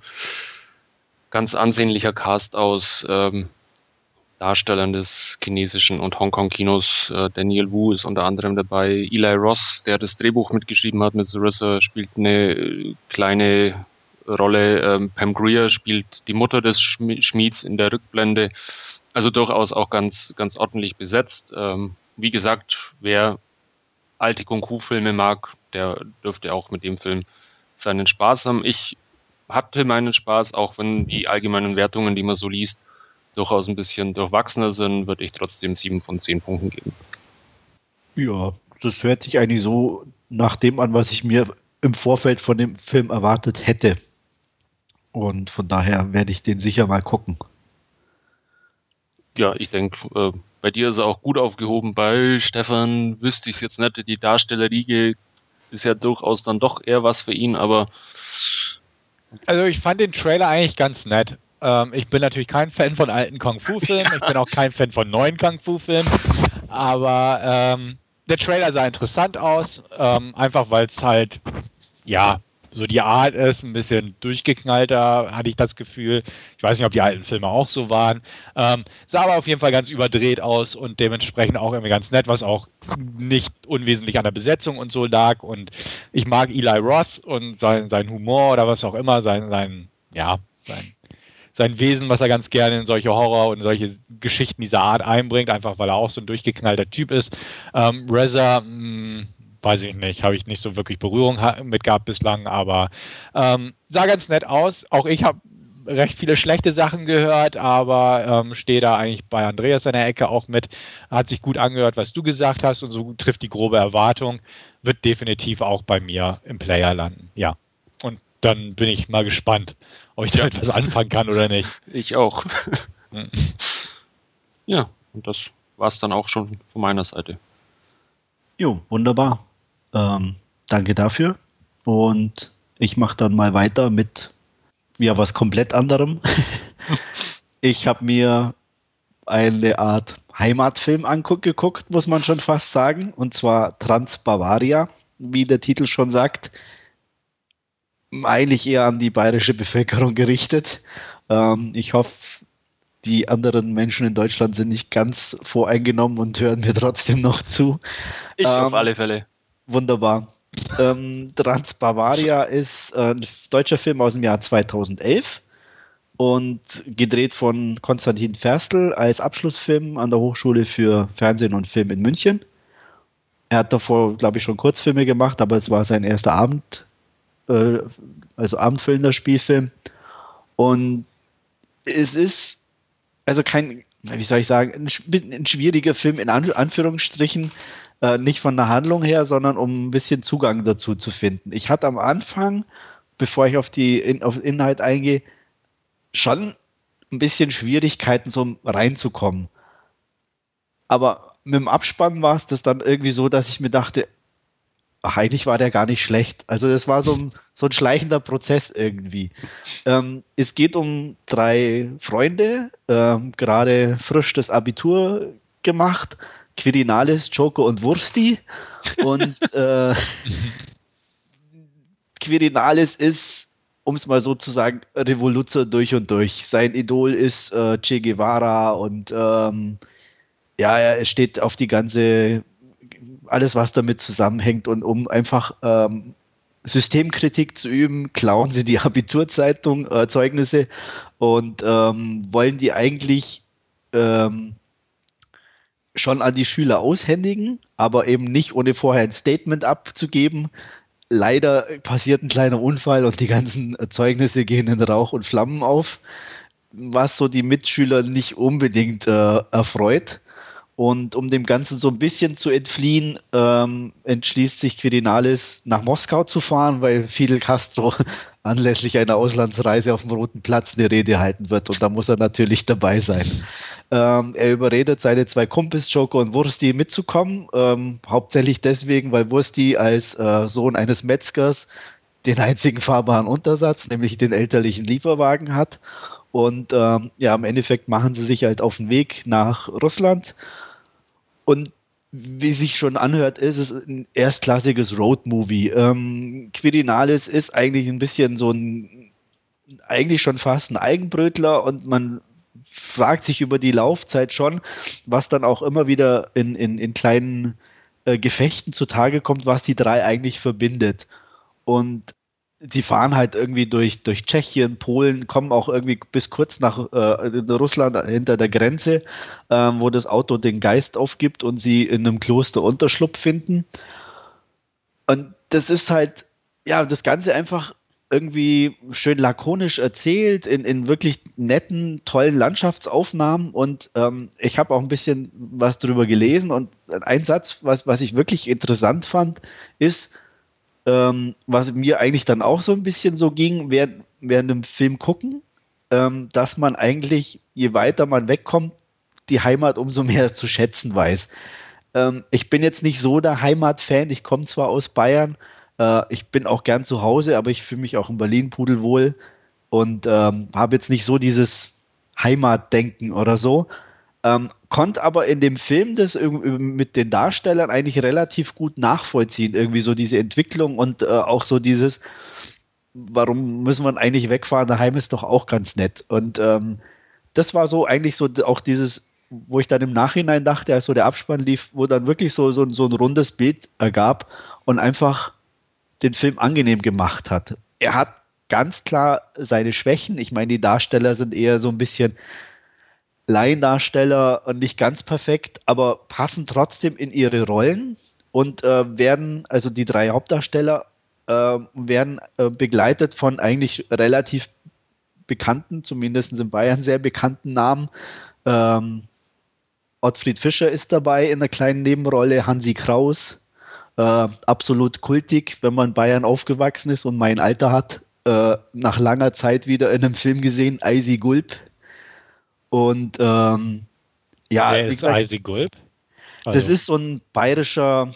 ganz ansehnlicher Cast aus ähm, Darstellern des chinesischen und Hongkong-Kinos. Äh, Daniel Wu ist unter anderem dabei. Eli Ross, der das Drehbuch mitgeschrieben hat mit Sarissa, spielt eine äh, kleine Rolle. Ähm, Pam Greer spielt die Mutter des Schmieds in der Rückblende. Also durchaus auch ganz, ganz ordentlich besetzt. Ähm, wie gesagt, wer alte Kung-Fu-Filme mag, der dürfte auch mit dem Film seinen Spaß haben. Ich hatte meinen Spaß, auch wenn die allgemeinen Wertungen, die man so liest, durchaus ein bisschen durchwachsener sind, würde ich trotzdem sieben von zehn Punkten geben. Ja, das hört sich eigentlich so nach dem an, was ich mir im Vorfeld von dem Film erwartet hätte. Und von daher werde ich den sicher mal gucken. Ja, ich denke, äh, bei dir ist er auch gut aufgehoben. Bei Stefan wüsste ich es jetzt nicht. Die Darstellerriege ist ja durchaus dann doch eher was für ihn, aber. Also ich fand den Trailer eigentlich ganz nett. Ähm, ich bin natürlich kein Fan von alten Kung-Fu-Filmen. Ich bin auch kein Fan von neuen Kung-Fu-Filmen. Aber ähm, der Trailer sah interessant aus. Ähm, einfach weil es halt, ja, so die Art ist, ein bisschen durchgeknallter, hatte ich das Gefühl. Ich weiß nicht, ob die alten Filme auch so waren. Ähm, sah aber auf jeden Fall ganz überdreht aus und dementsprechend auch irgendwie ganz nett, was auch nicht unwesentlich an der Besetzung und so lag. Und ich mag Eli Roth und sein, sein Humor oder was auch immer, sein, sein, ja, sein, sein Wesen, was er ganz gerne in solche Horror und solche Geschichten dieser Art einbringt, einfach weil er auch so ein durchgeknallter Typ ist. Ähm, Reza, mh, hm, weiß ich nicht, habe ich nicht so wirklich Berührung mit gehabt bislang, aber ähm, sah ganz nett aus. Auch ich habe recht viele schlechte Sachen gehört, aber ähm, stehe da eigentlich bei Andreas in der Ecke auch mit. Hat sich gut angehört, was du gesagt hast und so trifft die grobe Erwartung. Wird definitiv auch bei mir im Player landen. Ja. Und dann bin ich mal gespannt, ob ich damit was anfangen kann oder nicht. Ich auch. Hm. ja, und das war es dann auch schon von meiner Seite. Jo, wunderbar. Ähm, danke dafür. Und ich mache dann mal weiter mit ja, was komplett anderem. ich habe mir eine Art Heimatfilm angeguckt, muss man schon fast sagen. Und zwar Transbavaria, wie der Titel schon sagt. Eigentlich eher an die bayerische Bevölkerung gerichtet. Ähm, ich hoffe, die anderen Menschen in Deutschland sind nicht ganz voreingenommen und hören mir trotzdem noch zu. Ich ähm, auf alle Fälle. Wunderbar. Ähm, Transbavaria ist ein deutscher Film aus dem Jahr 2011 und gedreht von Konstantin Ferstl als Abschlussfilm an der Hochschule für Fernsehen und Film in München. Er hat davor, glaube ich, schon Kurzfilme gemacht, aber es war sein erster Abend, äh, also abendfüllender Spielfilm. Und es ist also kein wie soll ich sagen, ein, ein schwieriger Film in Anführungsstrichen, äh, nicht von der Handlung her, sondern um ein bisschen Zugang dazu zu finden. Ich hatte am Anfang, bevor ich auf die in, auf Inhalt eingehe, schon ein bisschen Schwierigkeiten, so reinzukommen. Aber mit dem Abspann war es das dann irgendwie so, dass ich mir dachte, ach, eigentlich war der gar nicht schlecht. Also das war so ein, so ein schleichender Prozess irgendwie. Ähm, es geht um drei Freunde, ähm, gerade frisch das Abitur gemacht. Quirinalis, Joko und Wursti. Und äh, Quirinalis ist, um es mal so zu sagen, Revoluzer durch und durch. Sein Idol ist äh, Che Guevara und ähm, ja, er steht auf die ganze alles, was damit zusammenhängt. Und um einfach ähm, Systemkritik zu üben, klauen sie die Abiturzeitung, äh, Zeugnisse und ähm, wollen die eigentlich ähm, schon an die Schüler aushändigen, aber eben nicht ohne vorher ein Statement abzugeben. Leider passiert ein kleiner Unfall und die ganzen Zeugnisse gehen in Rauch und Flammen auf, was so die Mitschüler nicht unbedingt äh, erfreut. Und um dem Ganzen so ein bisschen zu entfliehen, ähm, entschließt sich Quirinales nach Moskau zu fahren, weil Fidel Castro anlässlich einer Auslandsreise auf dem Roten Platz eine Rede halten wird. Und da muss er natürlich dabei sein. Ähm, er überredet seine zwei Kumpels, Joko und Wursti, mitzukommen. Ähm, hauptsächlich deswegen, weil Wursti als äh, Sohn eines Metzgers den einzigen fahrbaren Untersatz, nämlich den elterlichen Lieferwagen hat. Und ähm, ja, im Endeffekt machen sie sich halt auf den Weg nach Russland und wie sich schon anhört, ist es ein erstklassiges Roadmovie. Ähm, Quirinalis ist eigentlich ein bisschen so ein, eigentlich schon fast ein Eigenbrötler und man fragt sich über die Laufzeit schon, was dann auch immer wieder in, in, in kleinen äh, Gefechten zutage kommt, was die drei eigentlich verbindet. Und die fahren halt irgendwie durch, durch Tschechien, Polen, kommen auch irgendwie bis kurz nach äh, Russland hinter der Grenze, äh, wo das Auto den Geist aufgibt und sie in einem Kloster Unterschlupf finden. Und das ist halt, ja, das Ganze einfach irgendwie schön lakonisch erzählt, in, in wirklich netten, tollen Landschaftsaufnahmen. Und ähm, ich habe auch ein bisschen was drüber gelesen. Und ein Satz, was, was ich wirklich interessant fand, ist, ähm, was mir eigentlich dann auch so ein bisschen so ging, während, während dem Film gucken, ähm, dass man eigentlich, je weiter man wegkommt, die Heimat umso mehr zu schätzen weiß. Ähm, ich bin jetzt nicht so der Heimatfan, ich komme zwar aus Bayern, äh, ich bin auch gern zu Hause, aber ich fühle mich auch in Berlin pudelwohl und ähm, habe jetzt nicht so dieses Heimatdenken oder so. Ähm, konnte aber in dem Film das mit den Darstellern eigentlich relativ gut nachvollziehen. Irgendwie so diese Entwicklung und äh, auch so dieses, warum müssen wir eigentlich wegfahren? Daheim ist doch auch ganz nett. Und ähm, das war so eigentlich so auch dieses, wo ich dann im Nachhinein dachte, als so der Abspann lief, wo dann wirklich so, so, so ein rundes Bild ergab und einfach den Film angenehm gemacht hat. Er hat ganz klar seine Schwächen. Ich meine, die Darsteller sind eher so ein bisschen Laiendarsteller und nicht ganz perfekt, aber passen trotzdem in ihre Rollen und äh, werden, also die drei Hauptdarsteller, äh, werden äh, begleitet von eigentlich relativ bekannten, zumindest in Bayern sehr bekannten Namen. Ähm, Ottfried Fischer ist dabei in einer kleinen Nebenrolle, Hansi Kraus, äh, absolut kultig, wenn man in Bayern aufgewachsen ist und mein Alter hat, äh, nach langer Zeit wieder in einem Film gesehen, Eisi Gulp, und ähm, ja, Wer ist gesagt, Eisi Gulp? Also. Das ist so ein bayerischer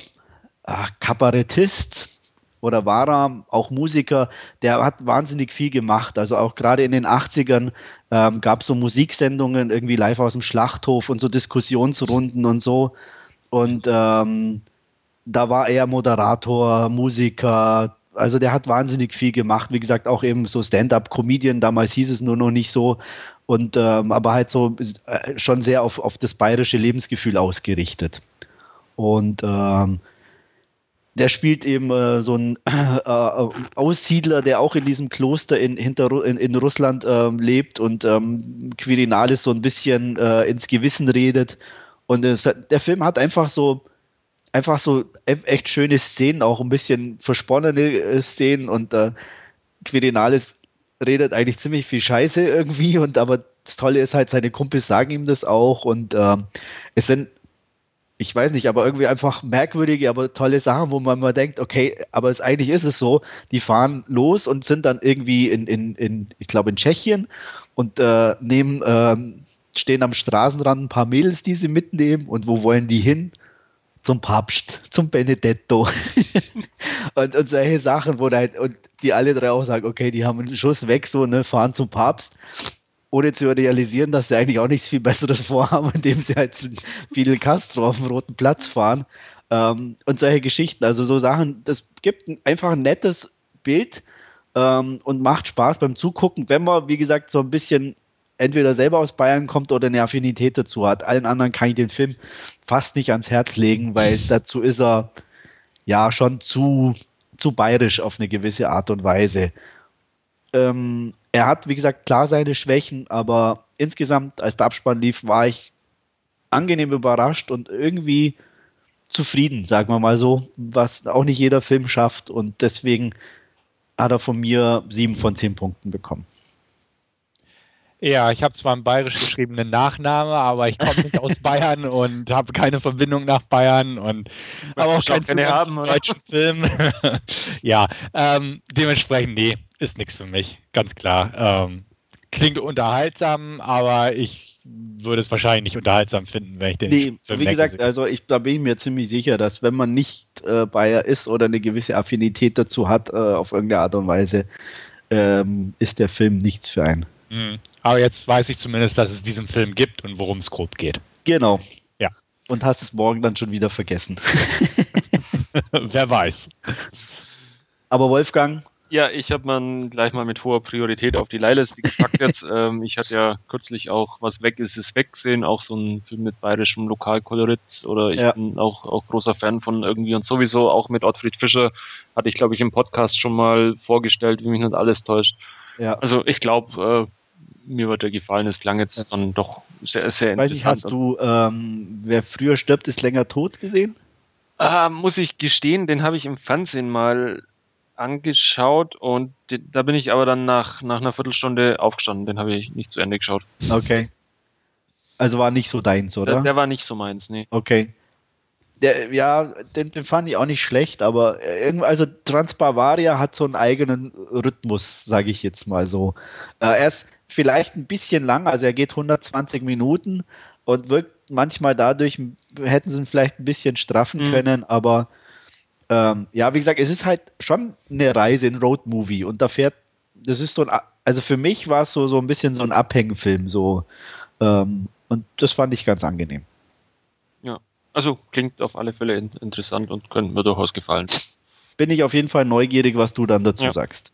ach, Kabarettist oder war er auch Musiker, der hat wahnsinnig viel gemacht. Also auch gerade in den 80ern ähm, gab es so Musiksendungen, irgendwie live aus dem Schlachthof und so Diskussionsrunden und so. Und ähm, da war er Moderator, Musiker. Also der hat wahnsinnig viel gemacht. Wie gesagt, auch eben so Stand-up-Comedian. Damals hieß es nur noch nicht so und ähm, aber halt so äh, schon sehr auf, auf das bayerische Lebensgefühl ausgerichtet. Und ähm, der spielt eben äh, so ein äh, Aussiedler, der auch in diesem Kloster in, hinter, in, in Russland äh, lebt und ähm, Quirinalis so ein bisschen äh, ins Gewissen redet. Und es, der Film hat einfach so einfach so e-, echt schöne Szenen, auch ein bisschen versponnene äh, Szenen und äh, Quirinalis redet eigentlich ziemlich viel Scheiße irgendwie und aber das Tolle ist halt, seine Kumpels sagen ihm das auch und ähm, es sind, ich weiß nicht, aber irgendwie einfach merkwürdige, aber tolle Sachen, wo man mal denkt, okay, aber es, eigentlich ist es so, die fahren los und sind dann irgendwie in, in, in ich glaube in Tschechien und äh, nehmen, ähm, stehen am Straßenrand ein paar Mädels, die sie mitnehmen und wo wollen die hin? Zum Papst, zum Benedetto. Und, und solche Sachen, wo halt, und die alle drei auch sagen, okay, die haben einen Schuss weg, so, ne, fahren zum Papst ohne zu realisieren, dass sie eigentlich auch nichts viel Besseres vorhaben, indem sie halt zu Fidel Castro auf dem Roten Platz fahren. Ähm, und solche Geschichten, also so Sachen, das gibt ein, einfach ein nettes Bild ähm, und macht Spaß beim Zugucken, wenn man, wie gesagt, so ein bisschen entweder selber aus Bayern kommt oder eine Affinität dazu hat. Allen anderen kann ich den Film fast nicht ans Herz legen, weil dazu ist er ja schon zu, zu bayerisch auf eine gewisse Art und Weise. Ähm, er hat, wie gesagt, klar seine Schwächen, aber insgesamt, als der Abspann lief, war ich angenehm überrascht und irgendwie zufrieden, sagen wir mal so, was auch nicht jeder Film schafft und deswegen hat er von mir sieben von zehn Punkten bekommen. Ja, ich habe zwar einen bayerisch geschriebenen Nachname, aber ich komme nicht aus Bayern und habe keine Verbindung nach Bayern und habe auch keinen Zugang haben, zum deutschen Film. ja, ähm, dementsprechend, nee, ist nichts für mich, ganz klar. Ähm, klingt unterhaltsam, aber ich würde es wahrscheinlich nicht unterhaltsam finden, wenn ich den nee, Film Wie gesagt, also ich, da bin ich mir ziemlich sicher, dass wenn man nicht äh, Bayer ist oder eine gewisse Affinität dazu hat, äh, auf irgendeine Art und Weise, ähm, ist der Film nichts für einen. Mhm. Aber jetzt weiß ich zumindest, dass es diesen Film gibt und worum es grob geht. Genau. Ja. Und hast es morgen dann schon wieder vergessen. Wer weiß. Aber Wolfgang, ja, ich habe man gleich mal mit hoher Priorität auf die Leihliste gepackt jetzt. ähm, ich hatte ja kürzlich auch Was weg ist, ist wegsehen, auch so ein Film mit bayerischem Lokalkolorit oder ich ja. bin auch, auch großer Fan von irgendwie und sowieso auch mit Ottfried Fischer hatte ich glaube ich im Podcast schon mal vorgestellt, wie mich nicht alles täuscht. Ja. Also ich glaube, äh, mir wird der gefallen. Es klang jetzt dann doch sehr, sehr Weiß interessant. Ich, hast du ähm, Wer früher stirbt, ist länger tot gesehen? Äh, muss ich gestehen, den habe ich im Fernsehen mal angeschaut und da bin ich aber dann nach, nach einer Viertelstunde aufgestanden. Den habe ich nicht zu Ende geschaut. Okay. Also war nicht so deins, oder? Der, der war nicht so meins, nee. Okay. Der, ja, den, den, fand ich auch nicht schlecht, aber also Transbavaria hat so einen eigenen Rhythmus, sage ich jetzt mal so. Äh, er ist vielleicht ein bisschen lang, also er geht 120 Minuten und wirkt manchmal dadurch, hätten sie ihn vielleicht ein bisschen straffen mhm. können, aber ähm, ja, wie gesagt, es ist halt schon eine Reise, ein Roadmovie und da fährt, das ist so ein, also für mich war es so, so ein bisschen so ein Abhängfilm, so. Ähm, und das fand ich ganz angenehm. Ja, also klingt auf alle Fälle in interessant und könnte mir durchaus gefallen. Bin ich auf jeden Fall neugierig, was du dann dazu ja. sagst.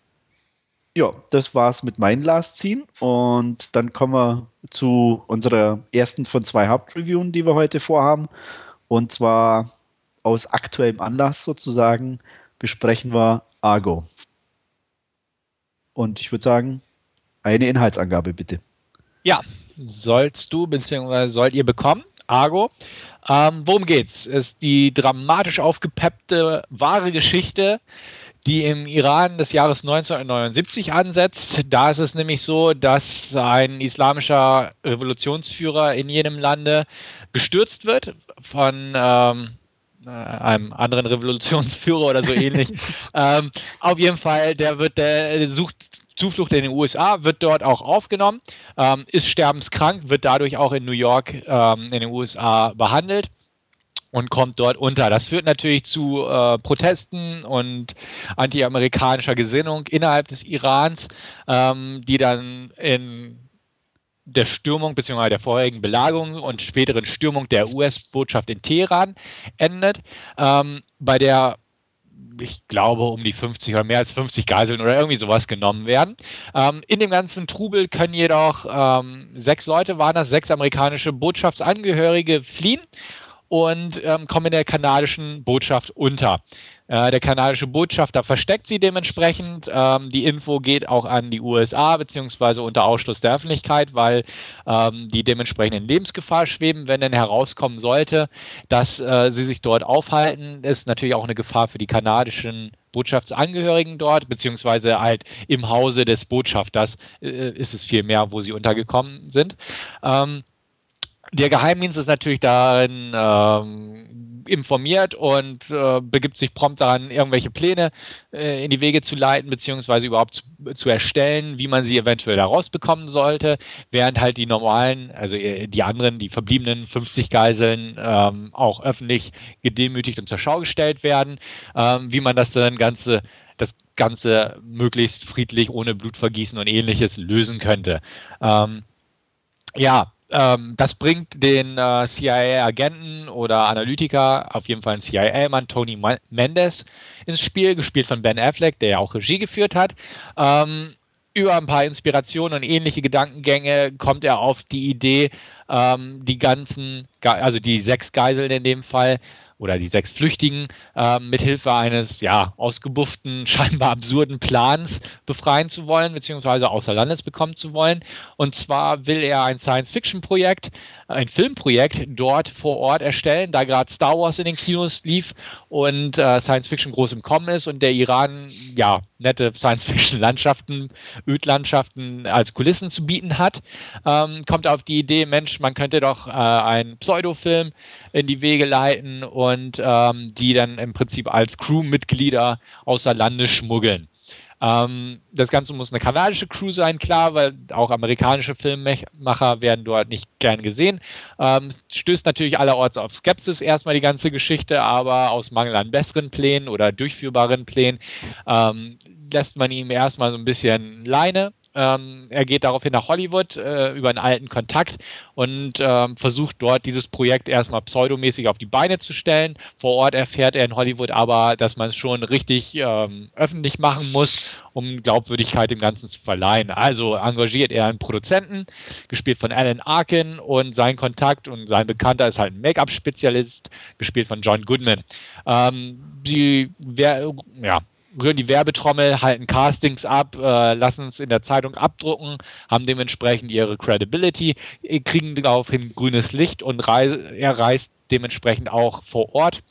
Ja, das war's mit meinen Last Scene und dann kommen wir zu unserer ersten von zwei Hauptreviewen, die wir heute vorhaben. Und zwar aus aktuellem Anlass sozusagen besprechen wir Argo. Und ich würde sagen, eine Inhaltsangabe bitte. Ja, sollst du bzw. sollt ihr bekommen. Argo. Ähm, worum geht's? Ist die dramatisch aufgepeppte wahre Geschichte, die im Iran des Jahres 1979 ansetzt. Da ist es nämlich so, dass ein islamischer Revolutionsführer in jedem Lande gestürzt wird von ähm, äh, einem anderen Revolutionsführer oder so ähnlich. ähm, auf jeden Fall, der wird, der sucht Zuflucht in den USA, wird dort auch aufgenommen, ähm, ist sterbenskrank, wird dadurch auch in New York ähm, in den USA behandelt und kommt dort unter. Das führt natürlich zu äh, Protesten und antiamerikanischer Gesinnung innerhalb des Irans, ähm, die dann in der Stürmung bzw. der vorherigen Belagerung und späteren Stürmung der US-Botschaft in Teheran endet, ähm, bei der ich glaube, um die 50 oder mehr als 50 Geiseln oder irgendwie sowas genommen werden. Ähm, in dem ganzen Trubel können jedoch ähm, sechs Leute, waren das sechs amerikanische Botschaftsangehörige, fliehen und ähm, kommen in der kanadischen Botschaft unter. Äh, der kanadische Botschafter versteckt sie dementsprechend. Ähm, die Info geht auch an die USA, beziehungsweise unter Ausschluss der Öffentlichkeit, weil ähm, die dementsprechend in Lebensgefahr schweben, wenn denn herauskommen sollte, dass äh, sie sich dort aufhalten. Ist natürlich auch eine Gefahr für die kanadischen Botschaftsangehörigen dort, beziehungsweise halt im Hause des Botschafters äh, ist es viel mehr, wo sie untergekommen sind. Ähm, der Geheimdienst ist natürlich darin ähm, informiert und äh, begibt sich prompt daran, irgendwelche Pläne äh, in die Wege zu leiten, beziehungsweise überhaupt zu, zu, erstellen, wie man sie eventuell herausbekommen sollte, während halt die normalen, also äh, die anderen, die verbliebenen 50 Geiseln ähm, auch öffentlich gedemütigt und zur Schau gestellt werden, ähm, wie man das dann Ganze das Ganze möglichst friedlich, ohne Blutvergießen und ähnliches lösen könnte. Ähm, ja, ähm, das bringt den äh, CIA-Agenten oder Analytiker, auf jeden Fall ein CIA-Mann, Tony Mendes, ins Spiel, gespielt von Ben Affleck, der ja auch Regie geführt hat. Ähm, über ein paar Inspirationen und ähnliche Gedankengänge kommt er auf die Idee, ähm, die ganzen, also die sechs Geiseln in dem Fall, oder die sechs Flüchtigen äh, mithilfe eines ja ausgebufften, scheinbar absurden Plans befreien zu wollen, beziehungsweise außer Landes bekommen zu wollen. Und zwar will er ein Science-Fiction-Projekt ein Filmprojekt dort vor Ort erstellen, da gerade Star Wars in den Kinos lief und äh, Science Fiction groß im Kommen ist und der Iran ja nette Science Fiction Landschaften, Ödlandschaften als Kulissen zu bieten hat, ähm, kommt auf die Idee, Mensch, man könnte doch äh, einen Pseudofilm in die Wege leiten und ähm, die dann im Prinzip als Crewmitglieder außer Lande schmuggeln. Ähm, das Ganze muss eine kanadische Crew sein, klar, weil auch amerikanische Filmmacher werden dort nicht gern gesehen. Ähm, stößt natürlich allerorts auf Skepsis erstmal die ganze Geschichte, aber aus Mangel an besseren Plänen oder durchführbaren Plänen ähm, lässt man ihm erstmal so ein bisschen Leine ähm, er geht daraufhin nach Hollywood äh, über einen alten Kontakt und ähm, versucht dort dieses Projekt erstmal pseudomäßig auf die Beine zu stellen. Vor Ort erfährt er in Hollywood aber, dass man es schon richtig ähm, öffentlich machen muss, um Glaubwürdigkeit dem Ganzen zu verleihen. Also engagiert er einen Produzenten, gespielt von Alan Arkin und sein Kontakt und sein Bekannter ist halt ein Make-up-Spezialist, gespielt von John Goodman. Ähm, die, wer, ja, rühren die Werbetrommel, halten Castings ab, äh, lassen es in der Zeitung abdrucken, haben dementsprechend ihre Credibility, äh, kriegen daraufhin grünes Licht und er reist dementsprechend auch vor Ort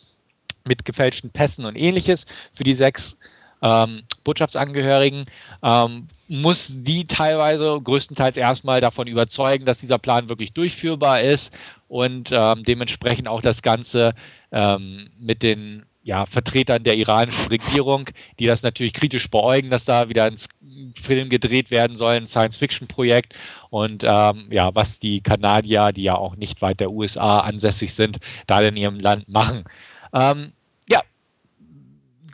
mit gefälschten Pässen und ähnliches für die sechs ähm, Botschaftsangehörigen, ähm, muss die teilweise größtenteils erstmal davon überzeugen, dass dieser Plan wirklich durchführbar ist und ähm, dementsprechend auch das Ganze ähm, mit den ja, Vertretern der iranischen Regierung, die das natürlich kritisch beäugen, dass da wieder ein Film gedreht werden soll, ein Science-Fiction-Projekt. Und ähm, ja, was die Kanadier, die ja auch nicht weit der USA ansässig sind, da in ihrem Land machen. Ähm,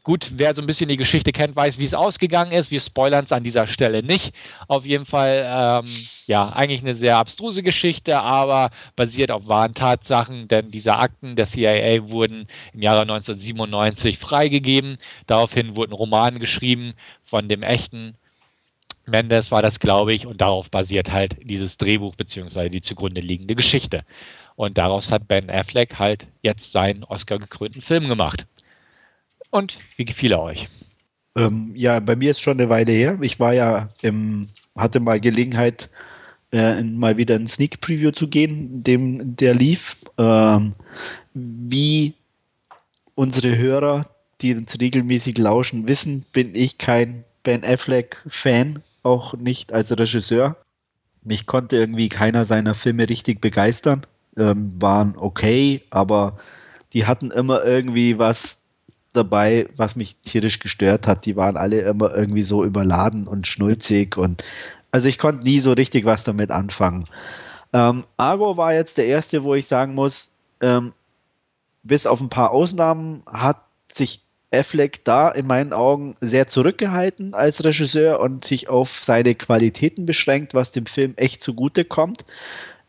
Gut, wer so ein bisschen die Geschichte kennt, weiß, wie es ausgegangen ist. Wir spoilern es an dieser Stelle nicht. Auf jeden Fall, ähm, ja, eigentlich eine sehr abstruse Geschichte, aber basiert auf wahren Tatsachen, denn diese Akten der CIA wurden im Jahre 1997 freigegeben. Daraufhin wurden Romane geschrieben von dem echten Mendes war das, glaube ich, und darauf basiert halt dieses Drehbuch beziehungsweise die zugrunde liegende Geschichte. Und daraus hat Ben Affleck halt jetzt seinen Oscar-gekrönten Film gemacht. Und wie gefiel er euch? Ähm, ja, bei mir ist schon eine Weile her. Ich war ja, im, hatte mal Gelegenheit, äh, mal wieder ein Sneak Preview zu gehen, dem der lief. Ähm, wie unsere Hörer, die uns regelmäßig lauschen, wissen, bin ich kein Ben Affleck-Fan, auch nicht als Regisseur. Mich konnte irgendwie keiner seiner Filme richtig begeistern. Ähm, waren okay, aber die hatten immer irgendwie was dabei, was mich tierisch gestört hat. Die waren alle immer irgendwie so überladen und schnulzig und also ich konnte nie so richtig was damit anfangen. Ähm, Argo war jetzt der erste, wo ich sagen muss, ähm, bis auf ein paar Ausnahmen hat sich Affleck da in meinen Augen sehr zurückgehalten als Regisseur und sich auf seine Qualitäten beschränkt, was dem Film echt zugute kommt.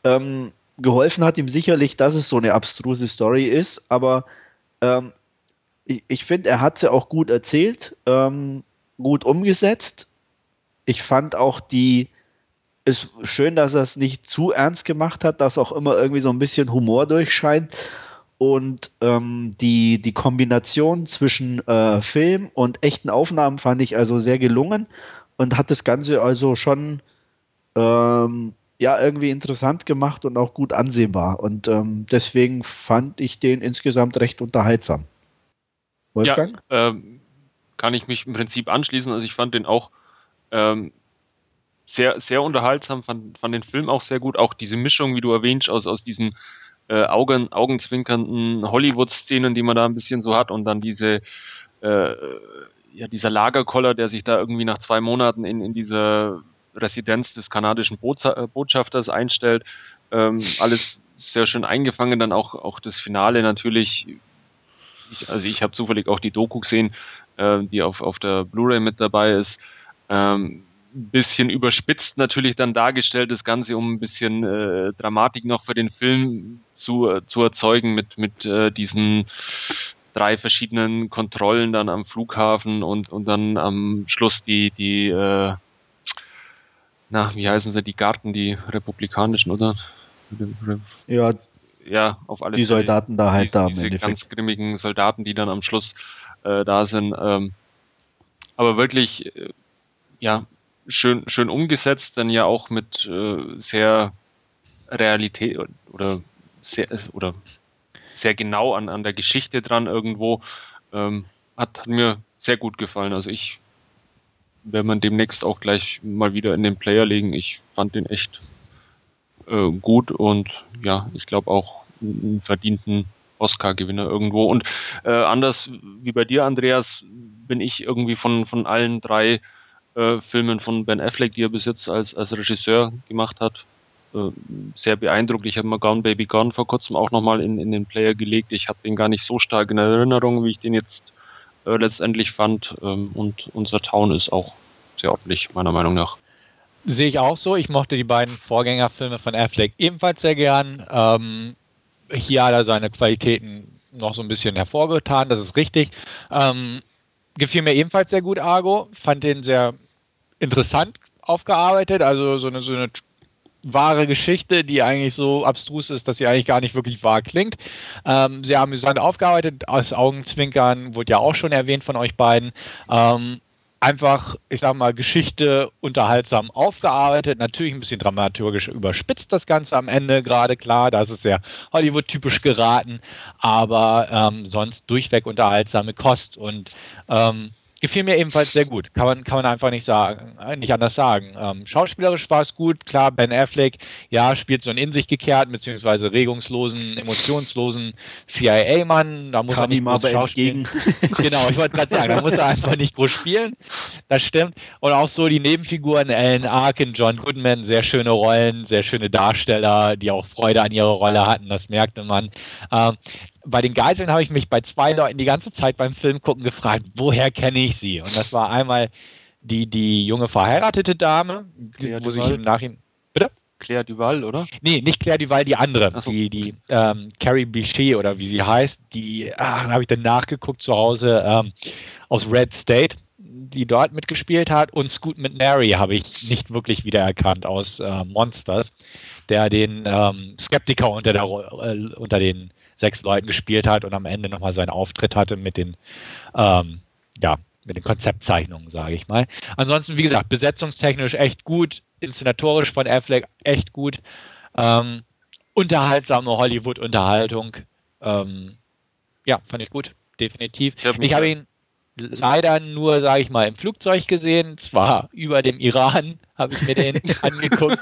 Ähm, geholfen hat ihm sicherlich, dass es so eine abstruse Story ist, aber ähm, ich, ich finde, er hat sie auch gut erzählt, ähm, gut umgesetzt. Ich fand auch die, ist schön, dass er es nicht zu ernst gemacht hat, dass auch immer irgendwie so ein bisschen Humor durchscheint. Und ähm, die, die Kombination zwischen äh, Film und echten Aufnahmen fand ich also sehr gelungen und hat das Ganze also schon ähm, ja irgendwie interessant gemacht und auch gut ansehbar. Und ähm, deswegen fand ich den insgesamt recht unterhaltsam. Wolfgang? Ja, ähm, kann ich mich im Prinzip anschließen. Also ich fand den auch ähm, sehr, sehr unterhaltsam, fand, fand den Film auch sehr gut. Auch diese Mischung, wie du erwähnst, aus, aus diesen äh, Augen, augenzwinkernden Hollywood-Szenen, die man da ein bisschen so hat und dann diese äh, ja, dieser Lagerkoller, der sich da irgendwie nach zwei Monaten in, in dieser Residenz des kanadischen äh, Botschafters einstellt. Ähm, alles sehr schön eingefangen, dann auch, auch das Finale natürlich. Ich, also ich habe zufällig auch die Doku gesehen, äh, die auf, auf der Blu-ray mit dabei ist. Ähm, bisschen überspitzt natürlich dann dargestellt, das Ganze, um ein bisschen äh, Dramatik noch für den Film zu, zu erzeugen mit, mit äh, diesen drei verschiedenen Kontrollen dann am Flughafen und, und dann am Schluss die, die äh, na, wie heißen sie, die Garten, die republikanischen, oder? Ja, ja, auf alle die Fälle. Soldaten da halt die, da. Diese ganz grimmigen Soldaten, die dann am Schluss äh, da sind. Ähm, aber wirklich, äh, ja, schön, schön umgesetzt, dann ja auch mit äh, sehr Realität oder sehr, oder sehr genau an, an der Geschichte dran irgendwo. Ähm, hat, hat mir sehr gut gefallen. Also ich werde man demnächst auch gleich mal wieder in den Player legen. Ich fand den echt äh, gut und ja, ich glaube auch einen verdienten Oscar-Gewinner irgendwo. Und äh, anders wie bei dir, Andreas, bin ich irgendwie von, von allen drei äh, Filmen von Ben Affleck, die er bis jetzt als, als Regisseur gemacht hat, äh, sehr beeindruckt. Ich habe mal Gone Baby Gone vor kurzem auch nochmal in, in den Player gelegt. Ich habe den gar nicht so stark in Erinnerung, wie ich den jetzt äh, letztendlich fand. Ähm, und unser Town ist auch sehr ordentlich, meiner Meinung nach. Sehe ich auch so. Ich mochte die beiden Vorgängerfilme von Affleck ebenfalls sehr gern. Ähm, hier hat er seine Qualitäten noch so ein bisschen hervorgetan, das ist richtig. Ähm, gefiel mir ebenfalls sehr gut, Argo. Fand den sehr interessant aufgearbeitet. Also so eine, so eine wahre Geschichte, die eigentlich so abstrus ist, dass sie eigentlich gar nicht wirklich wahr klingt. Ähm, sehr amüsant aufgearbeitet, aus Augenzwinkern wurde ja auch schon erwähnt von euch beiden. Ähm, einfach, ich sag mal, Geschichte unterhaltsam aufgearbeitet, natürlich ein bisschen dramaturgisch überspitzt das Ganze am Ende, gerade klar, da ist es sehr Hollywood-typisch geraten, aber ähm, sonst durchweg unterhaltsame Kost und ähm, gefiel mir ebenfalls sehr gut. Kann man, kann man einfach nicht sagen, äh, nicht anders sagen. Ähm, schauspielerisch war es gut, klar, Ben Affleck, ja, spielt so einen in sich gekehrten, beziehungsweise regungslosen, emotionslosen CIA-Mann. Da muss Kann er nicht groß schauspielen. genau, ich wollte gerade sagen, da muss er einfach nicht groß spielen. Das stimmt. Und auch so die Nebenfiguren, Alan Arkin, John Goodman, sehr schöne Rollen, sehr schöne Darsteller, die auch Freude an ihrer Rolle hatten, das merkte man. Ähm, bei den Geiseln habe ich mich bei zwei Leuten die ganze Zeit beim Film gucken gefragt, woher kenne ich sie? Und das war einmal die, die junge verheiratete Dame, Claire wo Duval. sich im Nachhinein. Bitte? Claire Duval, oder? Nee, nicht Claire Duval, die andere. So. Die, die ähm, Carrie Bichet oder wie sie heißt, die ach, habe ich dann nachgeguckt zu Hause ähm, aus Red State, die dort mitgespielt hat. Und Scoot McNary habe ich nicht wirklich wiedererkannt aus äh, Monsters, der den ähm, Skeptiker unter, der, äh, unter den sechs Leuten gespielt hat und am Ende nochmal seinen Auftritt hatte mit den, ähm, ja, mit den Konzeptzeichnungen, sage ich mal. Ansonsten, wie gesagt, besetzungstechnisch echt gut, inszenatorisch von Affleck echt gut, ähm, unterhaltsame Hollywood-Unterhaltung. Ähm, ja, fand ich gut, definitiv. Ich habe hab ihn leider nur, sage ich mal, im Flugzeug gesehen, zwar über dem Iran, habe ich mir den angeguckt.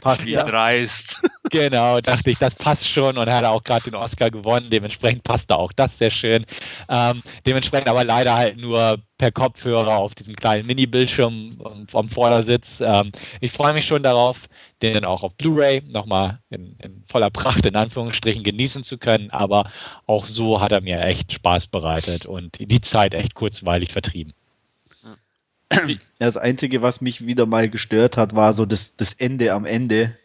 Passt Wie ja. dreist. Genau, dachte ich, das passt schon und er hat auch gerade den Oscar gewonnen, dementsprechend passte auch das sehr schön. Ähm, dementsprechend aber leider halt nur per Kopfhörer auf diesem kleinen Mini-Bildschirm vom Vordersitz. Ähm, ich freue mich schon darauf, den dann auch auf Blu-ray nochmal in, in voller Pracht in Anführungsstrichen genießen zu können, aber auch so hat er mir echt Spaß bereitet und die Zeit echt kurzweilig vertrieben. Das Einzige, was mich wieder mal gestört hat, war so das, das Ende am Ende.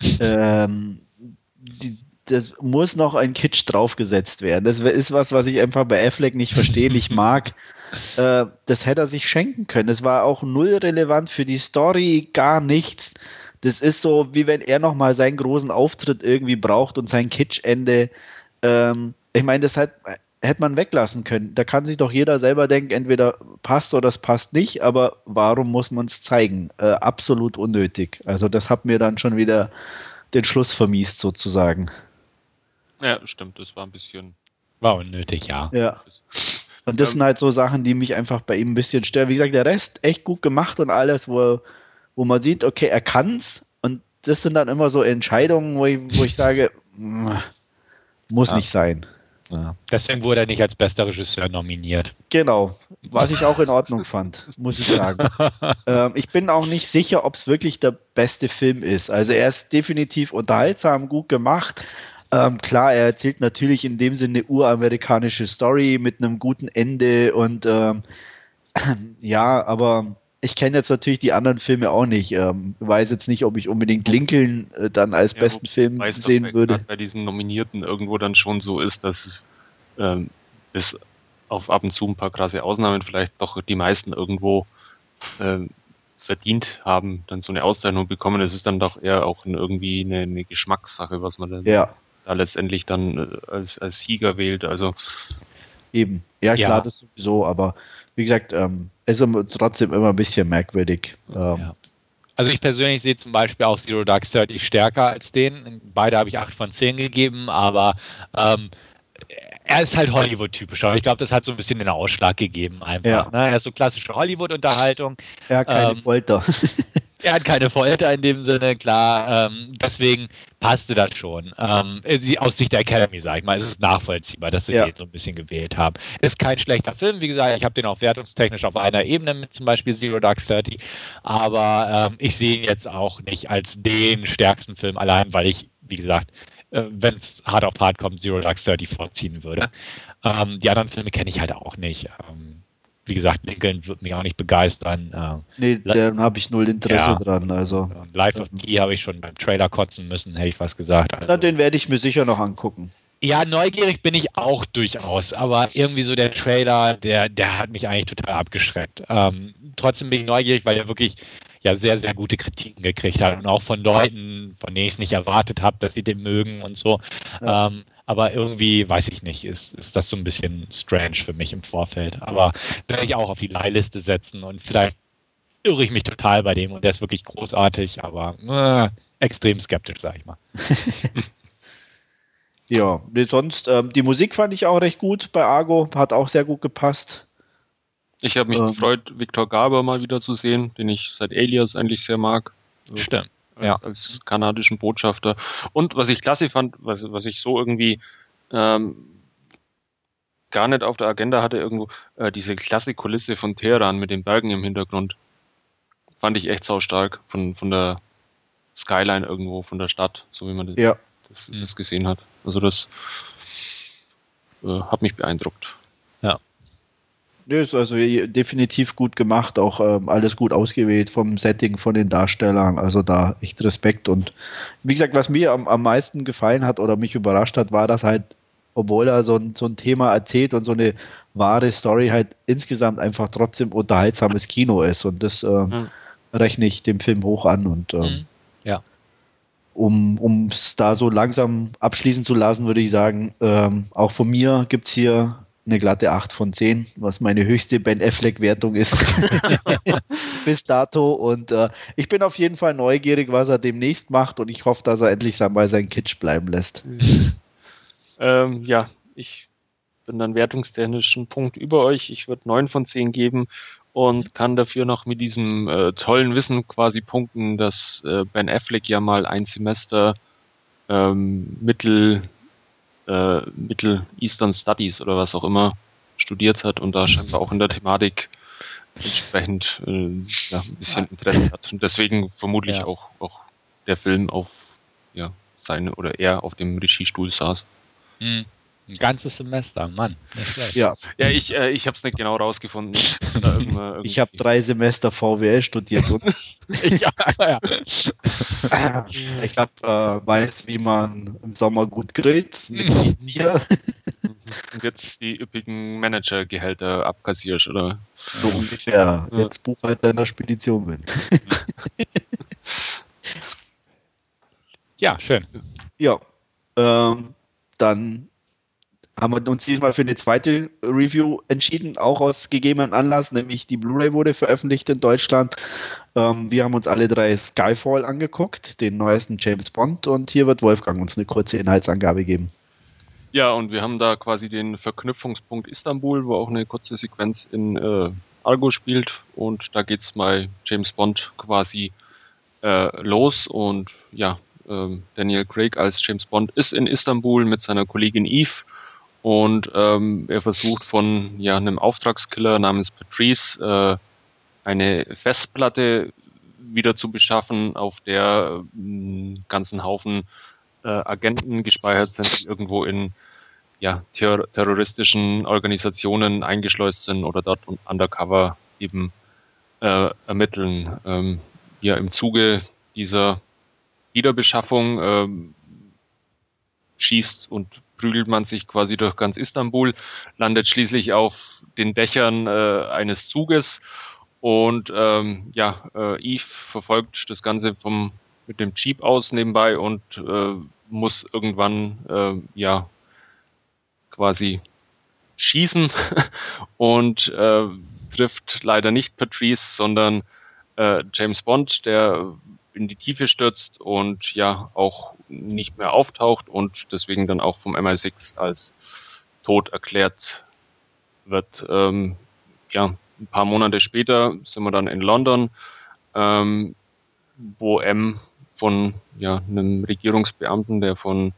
ähm, die, das muss noch ein Kitsch draufgesetzt werden. Das ist was, was ich einfach bei Affleck nicht verstehe, nicht mag. Äh, das hätte er sich schenken können. Es war auch null relevant für die Story, gar nichts. Das ist so, wie wenn er nochmal seinen großen Auftritt irgendwie braucht und sein Kitschende ähm, ich meine, das hat, hätte man weglassen können. Da kann sich doch jeder selber denken, entweder passt oder es passt nicht, aber warum muss man es zeigen? Äh, absolut unnötig. Also das hat mir dann schon wieder den Schluss vermiest sozusagen. Ja, stimmt, das war ein bisschen. War unnötig, ja. Ja. Und das sind halt so Sachen, die mich einfach bei ihm ein bisschen stören. Wie gesagt, der Rest echt gut gemacht und alles, wo, wo man sieht, okay, er kann's. Und das sind dann immer so Entscheidungen, wo ich, wo ich sage, muss ja. nicht sein. Ja. Deswegen wurde er nicht als bester Regisseur nominiert. Genau, was ich auch in Ordnung fand, muss ich sagen. ähm, ich bin auch nicht sicher, ob es wirklich der beste Film ist. Also er ist definitiv unterhaltsam, gut gemacht. Ähm, klar, er erzählt natürlich in dem Sinne uramerikanische Story mit einem guten Ende und ähm, ja, aber ich kenne jetzt natürlich die anderen Filme auch nicht. Ähm, weiß jetzt nicht, ob ich unbedingt Lincoln äh, dann als ja, besten Film sehen bei, würde. Bei diesen Nominierten irgendwo dann schon so ist, dass es ähm, bis auf ab und zu ein paar krasse Ausnahmen vielleicht doch die meisten irgendwo ähm, verdient haben, dann so eine Auszeichnung bekommen. Es ist dann doch eher auch irgendwie eine, eine, Geschmackssache, was man dann ja. Da letztendlich dann äh, als, als Sieger wählt. Also eben, ja klar, ja. das sowieso, aber wie gesagt, ähm, ist trotzdem immer ein bisschen merkwürdig. Ähm, ja. Also ich persönlich sehe zum Beispiel auch Zero Dark Thirty stärker als den. Beide habe ich 8 von 10 gegeben, aber ähm, er ist halt Hollywood-typisch. Ich glaube, das hat so ein bisschen den Ausschlag gegeben einfach. Ja. Ne? Er ist so klassische Hollywood-Unterhaltung. Ja, keine ähm, Folter. er hat keine Folter in dem Sinne, klar. Ähm, deswegen passte das schon. Ähm, aus Sicht der Academy, sage ich mal, ist es nachvollziehbar, dass sie ja. den so ein bisschen gewählt haben. Ist kein schlechter Film, wie gesagt, ich habe den auch wertungstechnisch auf einer Ebene mit zum Beispiel Zero Dark Thirty, aber ähm, ich sehe ihn jetzt auch nicht als den stärksten Film, allein weil ich, wie gesagt, äh, wenn es hart auf hart kommt, Zero Dark Thirty vorziehen würde. Ähm, die anderen Filme kenne ich halt auch nicht. Ähm, wie gesagt, Lincoln wird mich auch nicht begeistern. Äh, nee, da habe ich null Interesse ja, dran. Also, Life of Pi habe ich schon beim Trailer kotzen müssen, hätte ich fast gesagt. Also, Na, den werde ich mir sicher noch angucken. Ja, neugierig bin ich auch durchaus, aber irgendwie so der Trailer, der, der hat mich eigentlich total abgeschreckt. Ähm, trotzdem bin ich neugierig, weil er wirklich ja sehr, sehr gute Kritiken gekriegt hat und auch von Leuten, von denen ich es nicht erwartet habe, dass sie den mögen und so. Ja. Ähm, aber irgendwie, weiß ich nicht, ist, ist das so ein bisschen strange für mich im Vorfeld. Aber werde ich auch auf die Leihliste setzen und vielleicht irre ich mich total bei dem und der ist wirklich großartig, aber äh, extrem skeptisch, sag ich mal. ja, sonst, ähm, die Musik fand ich auch recht gut bei Argo, hat auch sehr gut gepasst. Ich habe mich ähm, gefreut, Viktor Gaber mal wieder zu sehen, den ich seit Alias eigentlich sehr mag. Stimmt als, ja. als kanadischen Botschafter. Und was ich klasse fand, was, was ich so irgendwie ähm, gar nicht auf der Agenda hatte, irgendwo, äh, diese klasse Kulisse von Teheran mit den Bergen im Hintergrund. Fand ich echt saustark von, von der Skyline irgendwo, von der Stadt, so wie man das, ja. das, das gesehen hat. Also das äh, hat mich beeindruckt. Nö, ist also definitiv gut gemacht, auch ähm, alles gut ausgewählt vom Setting, von den Darstellern. Also da echt Respekt. Und wie gesagt, was mir am, am meisten gefallen hat oder mich überrascht hat, war, dass halt, obwohl er so ein, so ein Thema erzählt und so eine wahre Story halt insgesamt einfach trotzdem unterhaltsames Kino ist. Und das äh, mhm. rechne ich dem Film hoch an. Und ähm, mhm. ja. um es da so langsam abschließen zu lassen, würde ich sagen, ähm, auch von mir gibt es hier eine glatte 8 von 10, was meine höchste Ben Affleck-Wertung ist bis dato. Und äh, ich bin auf jeden Fall neugierig, was er demnächst macht und ich hoffe, dass er endlich mal sein Kitsch bleiben lässt. ähm, ja, ich bin dann wertungstechnischen Punkt über euch. Ich würde 9 von 10 geben und kann dafür noch mit diesem äh, tollen Wissen quasi punkten, dass äh, Ben Affleck ja mal ein Semester ähm, Mittel äh, Middle Eastern Studies oder was auch immer studiert hat und da scheinbar auch in der Thematik entsprechend äh, ja, ein bisschen Interesse hat. Und deswegen vermutlich ja. auch, auch der Film auf ja, seine oder er auf dem Regiestuhl saß. Mhm. Ein ganzes Semester, Mann. Ja, ja ich, äh, ich habe es nicht genau rausgefunden. ich habe drei Semester VWL studiert. ja, ja. Ich habe äh, weiß, wie man im Sommer gut grillt mit Bier. Und jetzt die üppigen Managergehälter abkassierst, oder? So ungefähr. Ja. Jetzt Buchhalter in der Spedition bin. ja, schön. Ja. Ähm, dann haben wir uns diesmal für eine zweite Review entschieden, auch aus gegebenem Anlass, nämlich die Blu-ray wurde veröffentlicht in Deutschland. Ähm, wir haben uns alle drei Skyfall angeguckt, den neuesten James Bond, und hier wird Wolfgang uns eine kurze Inhaltsangabe geben. Ja, und wir haben da quasi den Verknüpfungspunkt Istanbul, wo auch eine kurze Sequenz in äh, Argo spielt und da geht's bei James Bond quasi äh, los und ja, ähm, Daniel Craig als James Bond ist in Istanbul mit seiner Kollegin Eve und ähm, er versucht von ja, einem Auftragskiller namens Patrice äh, eine Festplatte wieder zu beschaffen, auf der einen äh, ganzen Haufen äh, Agenten gespeichert sind, die irgendwo in ja, ter terroristischen Organisationen eingeschleust sind oder dort undercover eben äh, ermitteln. Ähm, ja, im Zuge dieser Wiederbeschaffung ähm, schießt und prügelt man sich quasi durch ganz Istanbul, landet schließlich auf den Dächern äh, eines Zuges. Und ähm, ja, äh, Eve verfolgt das Ganze vom mit dem Jeep aus nebenbei und äh, muss irgendwann äh, ja quasi schießen und äh, trifft leider nicht Patrice, sondern äh, James Bond, der in die Tiefe stürzt und ja auch nicht mehr auftaucht und deswegen dann auch vom MI6 als tot erklärt wird. Ähm, ja, ein paar Monate später sind wir dann in London, ähm, wo M von ja, einem Regierungsbeamten, der von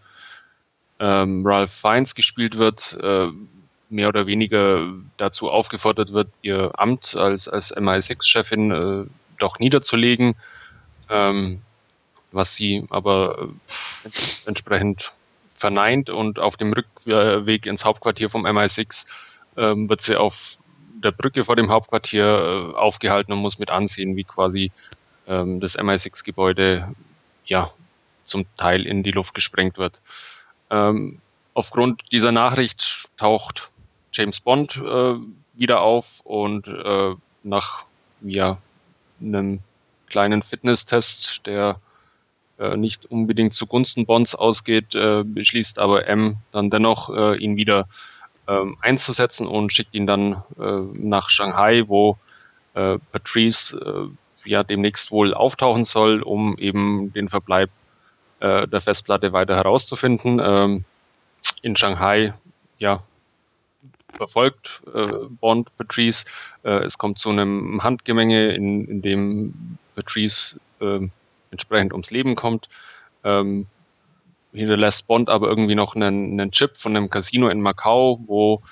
ähm, Ralph Fiennes gespielt wird, äh, mehr oder weniger dazu aufgefordert wird, ihr Amt als, als MI6-Chefin äh, doch niederzulegen, ähm, was sie aber äh, entsprechend verneint und auf dem Rückweg ins Hauptquartier vom MI6 ähm, wird sie auf der Brücke vor dem Hauptquartier äh, aufgehalten und muss mit ansehen, wie quasi ähm, das MI6-Gebäude ja zum Teil in die Luft gesprengt wird. Ähm, aufgrund dieser Nachricht taucht James Bond äh, wieder auf und äh, nach ja, einem kleinen Fitnesstest, der äh, nicht unbedingt zugunsten Bonds ausgeht, äh, beschließt aber M dann dennoch, äh, ihn wieder ähm, einzusetzen und schickt ihn dann nach Shanghai, wo Patrice ja demnächst wohl auftauchen soll, um eben den Verbleib der Festplatte weiter herauszufinden. Ähm, in Shanghai, ja, verfolgt äh, Bond Patrice. Äh, es kommt zu einem Handgemenge, in, in dem Patrice äh, entsprechend ums Leben kommt. Ähm, hinterlässt Bond aber irgendwie noch einen, einen Chip von einem Casino in Macau, wo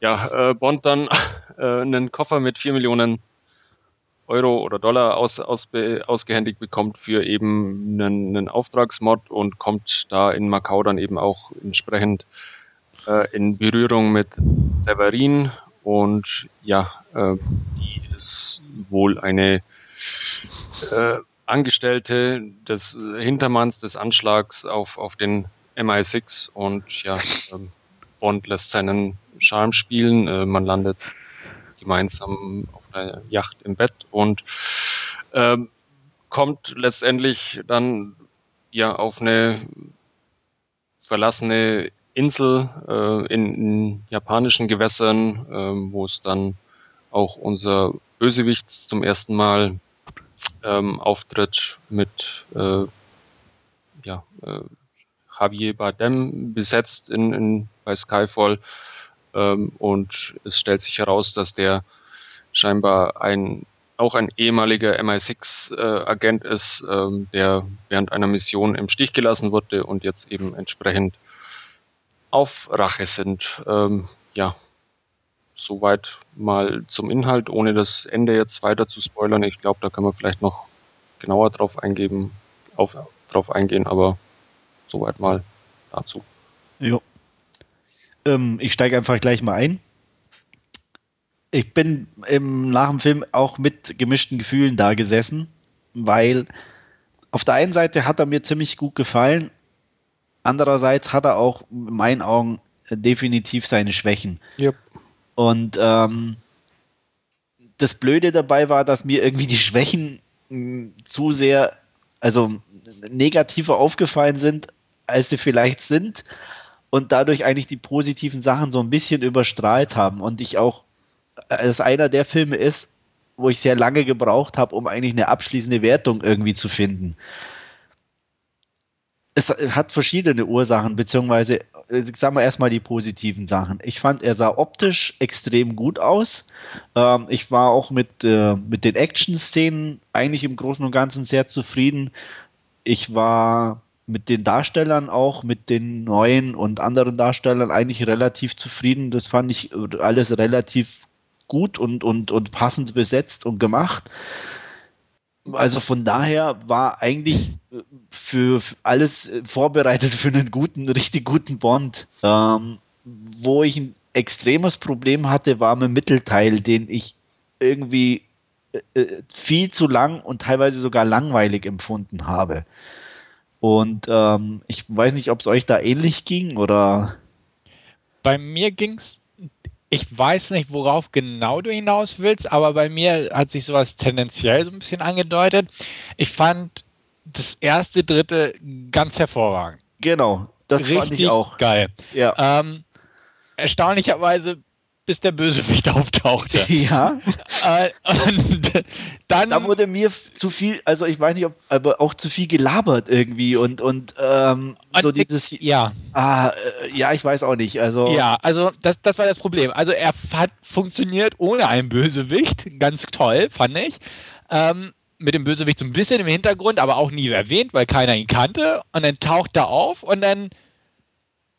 ja, äh, Bond dann äh, einen Koffer mit vier Millionen Euro oder Dollar aus, aus, ausgehändigt bekommt für eben einen, einen Auftragsmod und kommt da in Macau dann eben auch entsprechend äh, in Berührung mit Severin und ja, äh, die ist wohl eine äh, Angestellte des Hintermanns des Anschlags auf, auf den MI6 und ja, ähm, Bond lässt seinen Charme spielen. Äh, man landet gemeinsam auf einer Yacht im Bett und ähm, kommt letztendlich dann ja auf eine verlassene Insel äh, in, in, japanischen Gewässern, äh, wo es dann auch unser Bösewicht zum ersten Mal ähm, auftritt mit äh, ja, äh, Javier Bardem besetzt in, in, bei Skyfall. Ähm, und es stellt sich heraus, dass der scheinbar ein auch ein ehemaliger MI6-Agent äh, ist, ähm, der während einer Mission im Stich gelassen wurde und jetzt eben entsprechend auf Rache sind. Ähm, ja, soweit mal zum Inhalt, ohne das Ende jetzt weiter zu spoilern. Ich glaube, da kann man vielleicht noch genauer drauf eingeben, auf, drauf eingehen, aber soweit mal dazu. Ja. Ähm, ich steige einfach gleich mal ein. Ich bin im, nach dem Film auch mit gemischten Gefühlen da gesessen, weil auf der einen Seite hat er mir ziemlich gut gefallen, andererseits hat er auch in meinen Augen definitiv seine Schwächen. Yep. Und ähm, das Blöde dabei war, dass mir irgendwie die Schwächen mh, hm, zu sehr, also negativer aufgefallen sind, als sie vielleicht sind. und dadurch eigentlich die positiven Sachen so ein bisschen überstrahlt haben und ich auch, äh, es einer der Filme ist, wo ich sehr lange gebraucht habe, um eigentlich eine abschließende Wertung irgendwie zu finden. Es hat verschiedene Ursachen, beziehungsweise, äh, sagen wir erstmal die positiven Sachen. Ich fand, er sah optisch extrem gut aus. Ähm, ich war auch mit, äh, mit den Action-Szenen eigentlich im Großen und Ganzen sehr zufrieden. Ich war mit den Darstellern auch, mit den neuen und anderen Darstellern eigentlich relativ zufrieden. Das fand ich alles relativ gut und, und, und passend besetzt und gemacht. Also von daher war eigentlich für, für alles vorbereitet für einen guten, richtig guten Bond. Ähm, wo ich ein extremes Problem hatte, war dem Mittelteil, den ich irgendwie äh, äh, viel zu lang und teilweise sogar langweilig empfunden habe. Und ähm, ich weiß nicht, ob es euch da ähnlich ging oder. Bei mir ging es ich weiß nicht, worauf genau du hinaus willst, aber bei mir hat sich sowas tendenziell so ein bisschen angedeutet. Ich fand das erste Drittel ganz hervorragend. Genau, das Richtig fand ich auch. Geil. Ja. Ähm, erstaunlicherweise bis der Bösewicht auftauchte. Ja. Äh, und dann. Da wurde mir zu viel, also ich weiß nicht, ob, aber auch zu viel gelabert irgendwie und, und, ähm, und so dieses. Ja. Ah, äh, ja, ich weiß auch nicht. Also. Ja, also das, das war das Problem. Also er hat funktioniert ohne einen Bösewicht. Ganz toll, fand ich. Ähm, mit dem Bösewicht so ein bisschen im Hintergrund, aber auch nie erwähnt, weil keiner ihn kannte. Und dann taucht er auf und dann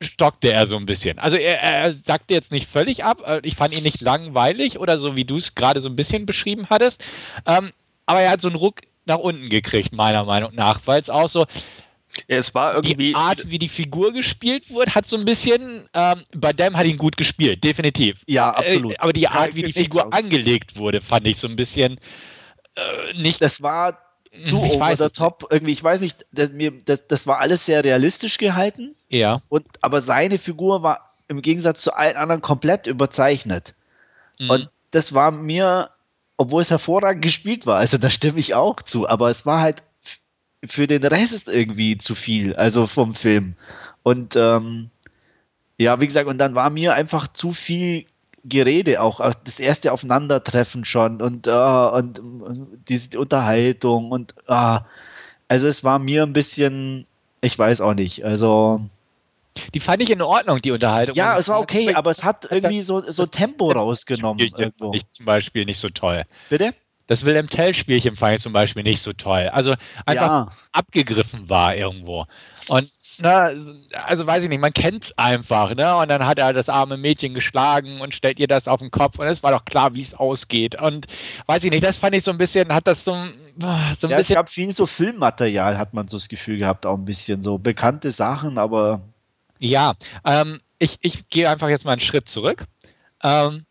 stockte er so ein bisschen. Also er, er sagte jetzt nicht völlig ab. Äh, ich fand ihn nicht langweilig oder so, wie du es gerade so ein bisschen beschrieben hattest. Ähm, aber er hat so einen Ruck nach unten gekriegt, meiner Meinung nach, weil es auch so. Ja, es war irgendwie. Die Art, wie die Figur gespielt wurde, hat so ein bisschen. Ähm, bei Dem hat ihn gut gespielt, definitiv. Ja, absolut. Äh, aber die Art, wie die Figur angelegt wurde, fand ich so ein bisschen. Äh, nicht. Das war zu ich over the top. Irgendwie, ich weiß nicht, das, mir, das, das, war alles sehr realistisch gehalten. Ja. Und, aber seine Figur war im Gegensatz zu allen anderen komplett überzeichnet. Mhm. Und das war mir, obwohl es hervorragend gespielt war, also da stimme ich auch zu, aber es war halt für den Rest irgendwie zu viel, also vom Film. Und ähm, ja, wie gesagt, und dann war mir einfach zu viel Gerede auch, das erste Aufeinandertreffen schon und, uh, und, und diese Unterhaltung und uh, also es war mir ein bisschen, ich weiß auch nicht, also die fand ich in Ordnung, die Unterhaltung. Ja, es war okay, aber es hat irgendwie so, so Tempo rausgenommen. Fand ich zum Beispiel nicht so toll. Bitte? Das Wilhelm Tell-Spielchen fand ich zum Beispiel nicht so toll. Also einfach ja. abgegriffen war irgendwo. Und na, also weiß ich nicht, man kennt es einfach, ne? Und dann hat er das arme Mädchen geschlagen und stellt ihr das auf den Kopf und es war doch klar, wie es ausgeht. Und weiß ich nicht, das fand ich so ein bisschen, hat das so, so ein ja, bisschen. Es gab viel so Filmmaterial, hat man so das Gefühl gehabt, auch ein bisschen so bekannte Sachen, aber. Ja, ähm, ich, ich gehe einfach jetzt mal einen Schritt zurück. Ähm,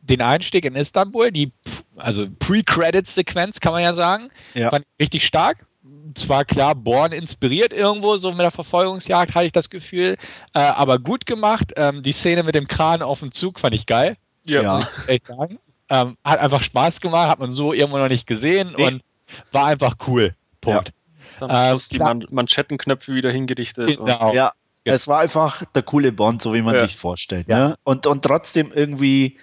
den Einstieg in Istanbul, die also Pre-Credit-Sequenz kann man ja sagen, ja. fand ich richtig stark zwar klar Born inspiriert irgendwo, so mit der Verfolgungsjagd hatte ich das Gefühl, äh, aber gut gemacht. Ähm, die Szene mit dem Kran auf dem Zug fand ich geil. Ja. ja. Ich sagen. Ähm, hat einfach Spaß gemacht, hat man so irgendwo noch nicht gesehen nee. und war einfach cool. Punkt. Ja. Dann ähm, die Man Manschettenknöpfe wieder hingerichtet. Genau. Ja, es war einfach der coole Bond, so wie man ja. sich vorstellt. Ne? Und, und trotzdem irgendwie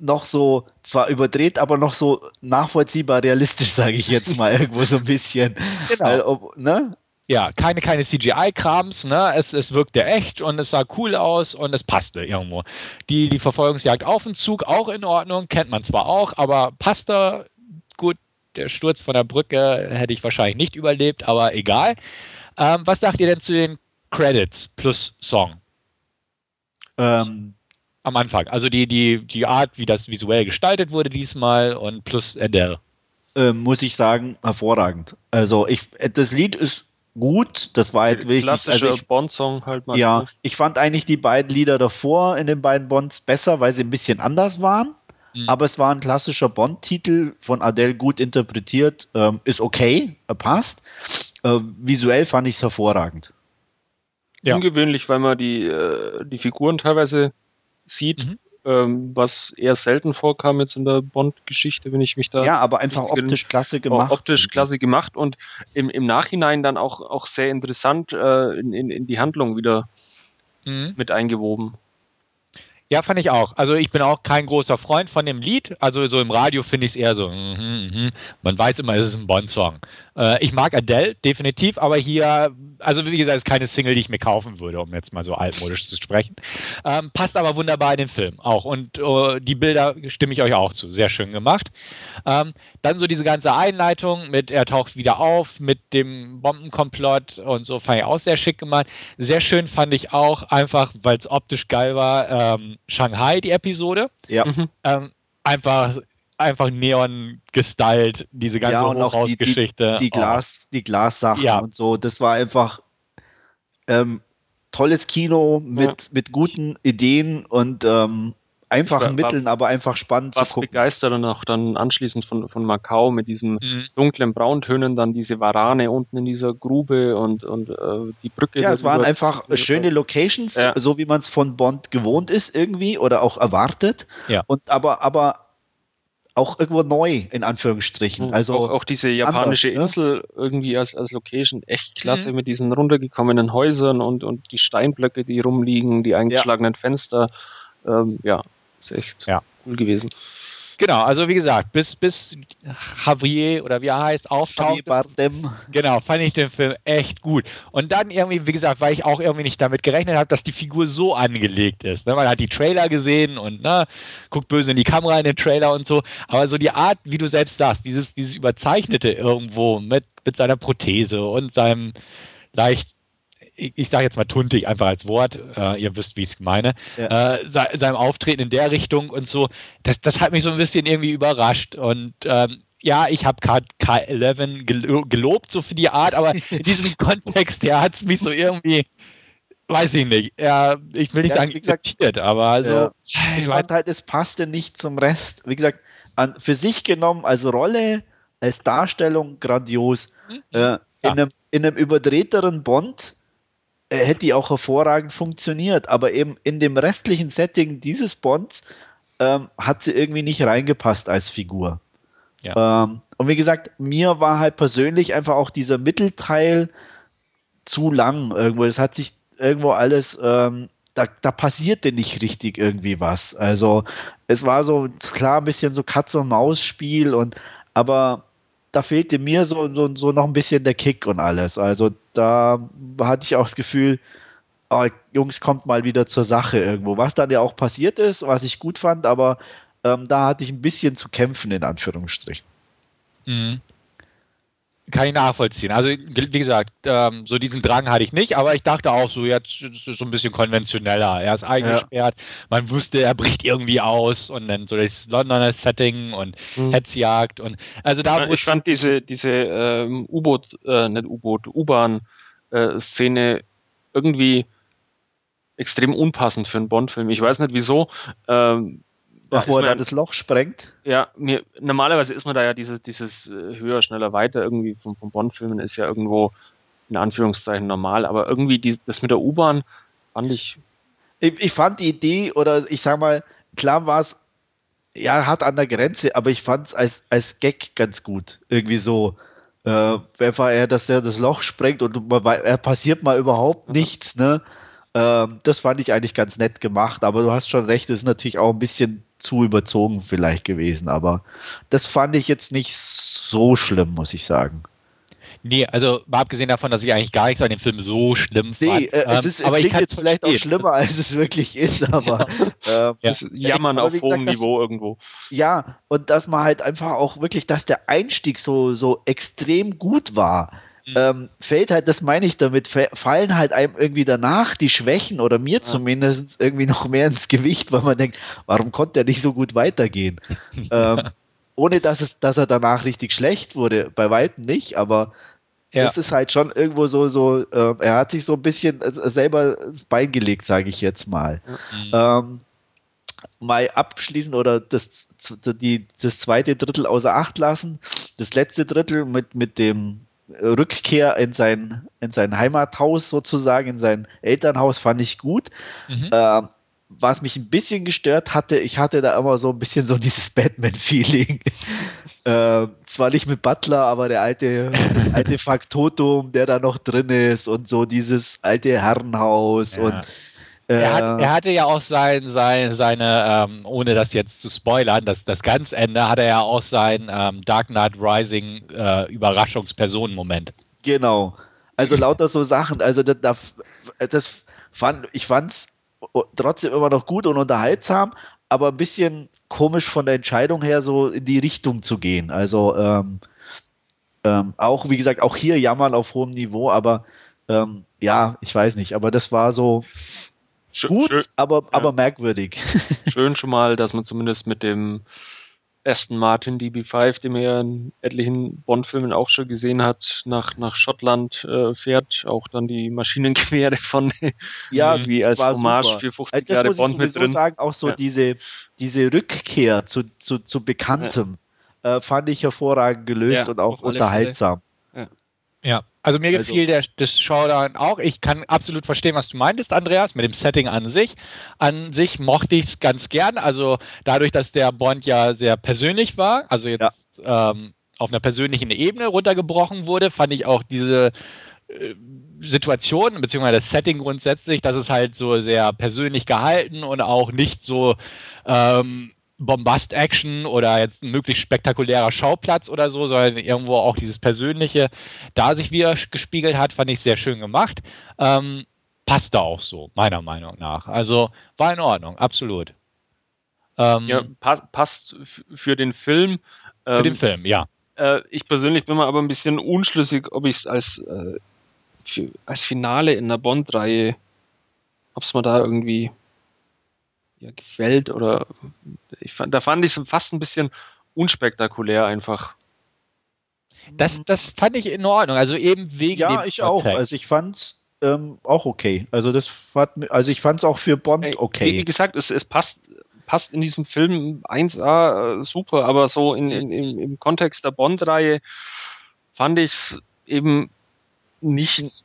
noch so, zwar überdreht, aber noch so nachvollziehbar realistisch, sage ich jetzt mal irgendwo so ein bisschen. Genau. Weil, ob, ne? Ja, keine, keine CGI-Krams, ne? Es, es wirkte echt und es sah cool aus und es passte irgendwo. Die, die Verfolgungsjagd auf dem Zug auch in Ordnung, kennt man zwar auch, aber passte gut. Der Sturz von der Brücke hätte ich wahrscheinlich nicht überlebt, aber egal. Ähm, was sagt ihr denn zu den Credits plus Song? Ähm, am Anfang. Also die, die, die Art, wie das visuell gestaltet wurde diesmal und plus Adele. Äh, muss ich sagen, hervorragend. Also ich, das Lied ist gut. Das war jetzt wirklich. Klassischer also Bond-Song halt mal. Ja, ich fand eigentlich die beiden Lieder davor in den beiden Bonds besser, weil sie ein bisschen anders waren. Mhm. Aber es war ein klassischer Bond-Titel von Adele gut interpretiert. Ähm, ist okay, passt. Äh, visuell fand ich es hervorragend. Ja. Ungewöhnlich, weil man die, äh, die Figuren teilweise sieht, mhm. ähm, was eher selten vorkam jetzt in der Bond-Geschichte, wenn ich mich da. Ja, aber einfach optisch klasse gemacht. Optisch klasse gemacht und im, im Nachhinein dann auch, auch sehr interessant äh, in, in, in die Handlung wieder mhm. mit eingewoben. Ja, fand ich auch. Also ich bin auch kein großer Freund von dem Lied. Also so im Radio finde ich es eher so, mm, mm, man weiß immer, es ist ein Bond-Song. Äh, ich mag Adele definitiv, aber hier, also wie gesagt, ist keine Single, die ich mir kaufen würde, um jetzt mal so altmodisch zu sprechen. Ähm, passt aber wunderbar in den Film auch. Und uh, die Bilder stimme ich euch auch zu. Sehr schön gemacht. Ähm, dann so diese ganze Einleitung mit, er taucht wieder auf, mit dem Bombenkomplott und so, fand ich auch sehr schick gemacht. Sehr schön fand ich auch, einfach weil es optisch geil war, ähm, Shanghai, die Episode. Ja. Mhm. Ähm, einfach einfach neon gestylt, diese ganze ja, und auch die, die, die, Glas, oh. die Glassachen ja. und so. Das war einfach ähm, tolles Kino mit, ja. mit guten Ideen und ähm, einfachen Mitteln, aber einfach spannend was zu gucken. begeistert und auch dann anschließend von, von Macau mit diesen mhm. dunklen Brauntönen, dann diese Warane unten in dieser Grube und, und äh, die Brücke. Ja, es waren einfach schöne Locations, ja. so wie man es von Bond gewohnt ist irgendwie oder auch erwartet. Ja. Und aber, aber auch irgendwo neu, in Anführungsstrichen. Mhm. Also auch, auch diese japanische anders, ne? Insel ne? irgendwie als, als Location echt klasse mhm. mit diesen runtergekommenen Häusern und, und die Steinblöcke, die rumliegen, die eingeschlagenen ja. Fenster. Ähm, ja, ist echt ja. cool gewesen. Genau, also wie gesagt, bis, bis Javier oder wie er heißt, auftaucht. Genau, fand ich den Film echt gut. Und dann irgendwie, wie gesagt, weil ich auch irgendwie nicht damit gerechnet habe, dass die Figur so angelegt ist. Ne? Man hat die Trailer gesehen und ne, guckt böse in die Kamera in den Trailer und so. Aber so die Art, wie du selbst sagst, dieses, dieses Überzeichnete irgendwo mit, mit seiner Prothese und seinem leicht ich, ich sage jetzt mal tuntig einfach als Wort, äh, ihr wisst, wie ich es meine, ja. äh, se seinem Auftreten in der Richtung und so, das, das hat mich so ein bisschen irgendwie überrascht und ähm, ja, ich habe K11 gelobt, so für die Art, aber in diesem Kontext, ja, hat es mich so irgendwie, weiß ich nicht, ja, ich will nicht ja, sagen akzeptiert, aber also. Ja. Ich, ich fand halt, es passte nicht zum Rest. Wie gesagt, an, für sich genommen als Rolle, als Darstellung grandios. Mhm. Äh, in, einem, in einem überdrehteren Bond hätte die auch hervorragend funktioniert, aber eben in dem restlichen Setting dieses Bonds ähm, hat sie irgendwie nicht reingepasst als Figur. Ja. Ähm, und wie gesagt, mir war halt persönlich einfach auch dieser Mittelteil zu lang irgendwo. Das hat sich irgendwo alles, ähm, da, da passierte nicht richtig irgendwie was. Also es war so klar ein bisschen so Katze- und Maus-Spiel und aber da fehlte mir so, so, so noch ein bisschen der Kick und alles. Also da hatte ich auch das Gefühl, oh, Jungs, kommt mal wieder zur Sache irgendwo. Was dann ja auch passiert ist, was ich gut fand, aber ähm, da hatte ich ein bisschen zu kämpfen, in Anführungsstrichen. Mhm kann ich nachvollziehen. Also, wie gesagt, ähm, so diesen Drang hatte ich nicht, aber ich dachte auch so, jetzt ist es so ein bisschen konventioneller. Er ist eingesperrt, ja. man wusste, er bricht irgendwie aus und dann so das Londoner Setting und mhm. Hetzjagd und also da. Ich fand diese, diese ähm, U-Boot, äh, nicht U-Boot, U-Bahn-Szene äh, irgendwie extrem unpassend für einen Bond-Film. Ich weiß nicht wieso. Ähm, Bevor er da das Loch sprengt? Ja, mir, normalerweise ist man da ja dieses, dieses äh, höher, schneller, weiter irgendwie vom, vom Bond-Filmen ist ja irgendwo in Anführungszeichen normal, aber irgendwie die, das mit der U-Bahn fand ich. ich. Ich fand die Idee, oder ich sag mal, klar war es ja hart an der Grenze, aber ich fand es als, als Gag ganz gut. Irgendwie so. Äh, einfach er, dass er das Loch sprengt und man, er passiert mal überhaupt nichts, ne? Ähm, das fand ich eigentlich ganz nett gemacht, aber du hast schon recht, es ist natürlich auch ein bisschen zu überzogen vielleicht gewesen, aber das fand ich jetzt nicht so schlimm, muss ich sagen. Nee, also mal abgesehen davon, dass ich eigentlich gar nichts an dem Film so schlimm fand. Nee, äh, es, ist, es klingt jetzt vielleicht auch schlimmer, als es wirklich ist, aber ja. äh, das Jammern auf gesagt, hohem Niveau das, irgendwo. Ja, und dass man halt einfach auch wirklich, dass der Einstieg so, so extrem gut war. Mhm. ähm, fällt halt, das meine ich damit, fallen halt einem irgendwie danach die Schwächen oder mir ja. zumindest irgendwie noch mehr ins Gewicht, weil man denkt, warum konnte er nicht so gut weitergehen? ähm, ohne dass, es, dass er danach richtig schlecht wurde, bei weitem nicht, aber ja. das ist halt schon irgendwo so, so äh, er hat sich so ein bisschen äh, selber ins Bein gelegt, sage ich jetzt mal. Mhm. Ähm, mal abschließen oder das, die, das zweite Drittel außer Acht lassen. Das letzte Drittel mit, mit dem Rückkehr in sein, in sein Heimathaus sozusagen, in sein Elternhaus, fand ich gut. Mhm. Äh, was mich ein bisschen gestört hatte, ich hatte da immer so ein bisschen so dieses Batman-Feeling. äh, zwar nicht mit Butler, aber der alte, das alte Faktotum, der da noch drin ist und so dieses alte Herrenhaus ja. und Er, hat, er, hatte ja auch sein, sein, seine, ähm, ohne das jetzt zu spoilern, das, das ganz Ende, hat er ja auch sein ähm, Dark Knight Rising äh, Überraschungspersonen-Moment. Genau. Also lauter so Sachen. Also das, das fand, ich fand es trotzdem immer noch gut und unterhaltsam, aber ein bisschen komisch von der Entscheidung her, so in die Richtung zu gehen. Also ähm, ähm, auch, wie gesagt, auch hier jammern auf hohem Niveau, aber ähm, ja, ich weiß nicht, aber das war so schön, gut, schön, aber, ja. aber merkwürdig. Schön schon mal, dass man zumindest mit dem Aston Martin DB5, den man ja in etlichen Bond-Filmen auch schon gesehen hat, nach, nach Schottland äh, fährt, auch dann die Maschinengewehre von ja, irgendwie als Hommage super. für 50 also Jahre Bond mit drin. sagen, auch so ja. diese, diese Rückkehr zu, zu, zu Bekanntem ja. äh, fand ich hervorragend gelöst und auch unterhaltsam. Ja, also mir also, gefiel der, das Showdown auch. Ich kann absolut verstehen, was du meintest, Andreas, mit dem Setting an sich. An sich mochte ich es ganz gern. Also dadurch, dass der Bond ja sehr persönlich war, also jetzt ja. ähm, auf einer persönlichen Ebene runtergebrochen wurde, fand ich auch diese äh, Situation, beziehungsweise das Setting grundsätzlich, dass es halt so sehr persönlich gehalten und auch nicht so ähm, Bombast-Action oder jetzt ein möglichst spektakulärer Schauplatz oder so, sondern irgendwo auch dieses Persönliche da sich wieder gespiegelt hat, fand ich sehr schön gemacht. Ähm, passte auch so, meiner Meinung nach. Also war in Ordnung, absolut. Ähm, ja, pass, passt für den Film. Für ähm, den Film, ja. Äh, ich persönlich bin mir aber ein bisschen unschlüssig, ob ich es als, äh, als Finale in der Bond-Reihe, ob es mir da irgendwie ja, gefällt oder ich fand, da fand ich es fast ein bisschen unspektakulär einfach. Das, das fand ich in Ordnung, also eben wegen Ja, ich Kontext. auch. Also ich fand es ähm, auch okay. Also das hat, also ich fand es auch für Bond okay. Wie gesagt, es, es passt, passt in diesem Film 1A äh, super, aber so in, in, im, im Kontext der Bond-Reihe fand ich es eben nicht.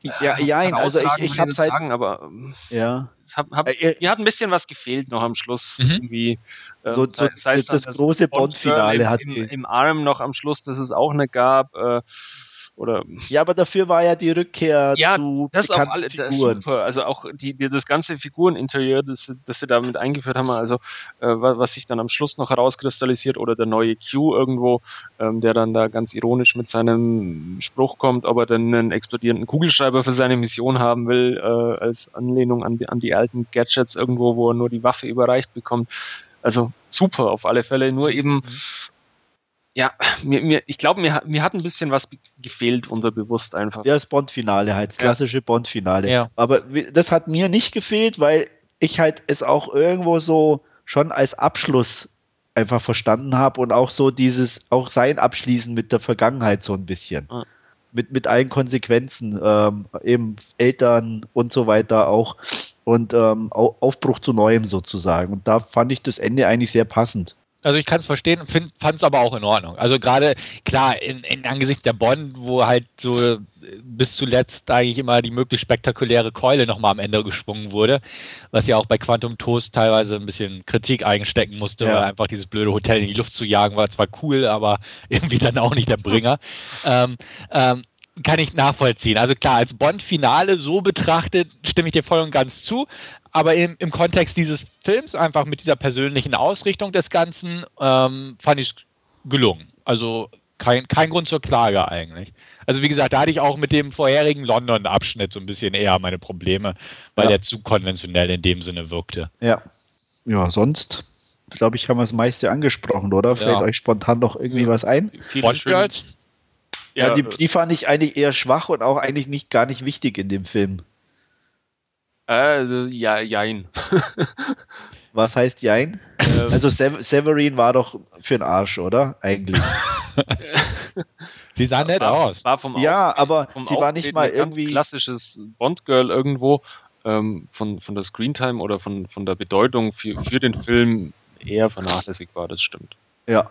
Ja, ja, also ich, ich habe halt, sagen, aber ähm, ja. Hab, hab, äh, mir hat ein bisschen was gefehlt noch am Schluss. Mhm. Irgendwie. Ähm, so, so sei, das, das, große Bond-Finale hat im, im, im, Arm noch am Schluss, dass es auch nicht gab. Äh, oder ja, aber dafür war ja die Rückkehr ja, zu das auf alle, das Figuren. super. Also auch die, die, das ganze Figureninterieur, das, das sie damit eingeführt haben, also äh, was sich dann am Schluss noch herauskristallisiert oder der neue Q irgendwo, ähm, der dann da ganz ironisch mit seinem Spruch kommt, ob er dann einen explodierenden Kugelschreiber für seine Mission haben will, äh, als Anlehnung an die, an die alten Gadgets irgendwo, wo er nur die Waffe überreicht bekommt. Also super auf alle Fälle, nur eben mhm ja, mir, mir, ich glaube, mir, mir hat ein bisschen was gefehlt unterbewusst einfach. Ja, das Bond-Finale halt, das klassische ja. Bond-Finale. Ja. Aber das hat mir nicht gefehlt, weil ich halt es auch irgendwo so schon als Abschluss einfach verstanden habe und auch so dieses, auch sein Abschließen mit der Vergangenheit so ein bisschen. Ja. Mit, mit allen Konsequenzen, ähm, eben Eltern und so weiter auch und ähm, Aufbruch zu Neuem sozusagen. Und da fand ich das Ende eigentlich sehr passend. Also ich kann es verstehen, fand es aber auch in Ordnung. Also gerade, klar, in, in Angesicht der Bond, wo halt so bis zuletzt eigentlich immer die möglichst spektakuläre Keule nochmal am Ende geschwungen wurde, was ja auch bei Quantum Toast teilweise ein bisschen Kritik einstecken musste, ja. weil einfach dieses blöde Hotel in die Luft zu jagen war zwar cool, aber irgendwie dann auch nicht der Bringer. ähm, ähm, kann ich nachvollziehen. Also klar, als Bond-Finale so betrachtet, stimme ich dir voll und ganz zu aber im, im Kontext dieses Films, einfach mit dieser persönlichen Ausrichtung des Ganzen, ähm, fand ich es gelungen. Also kein, kein Grund zur Klage eigentlich. Also wie gesagt, da hatte ich auch mit dem vorherigen London-Abschnitt so ein bisschen eher meine Probleme, weil ja. der zu konventionell in dem Sinne wirkte. Ja. Ja, sonst, glaube ich, haben wir das meiste angesprochen, oder? Fällt ja. euch spontan noch irgendwie ja. was ein? Bond Girls? Ja, die, die fand ich eigentlich eher schwach und auch eigentlich nicht gar nicht wichtig in dem Film. Also, ja, jein. Was heißt jein? Ähm, also Sever Severin war doch für den Arsch, oder? Eigentlich. sie sah nett war, aus. War vom ja, aber vom sie war nicht mal irgendwie klassisches Bond-Girl irgendwo. Ähm, von, von der Screentime oder von, von der Bedeutung für, für den Film eher vernachlässigbar, das stimmt. Ja.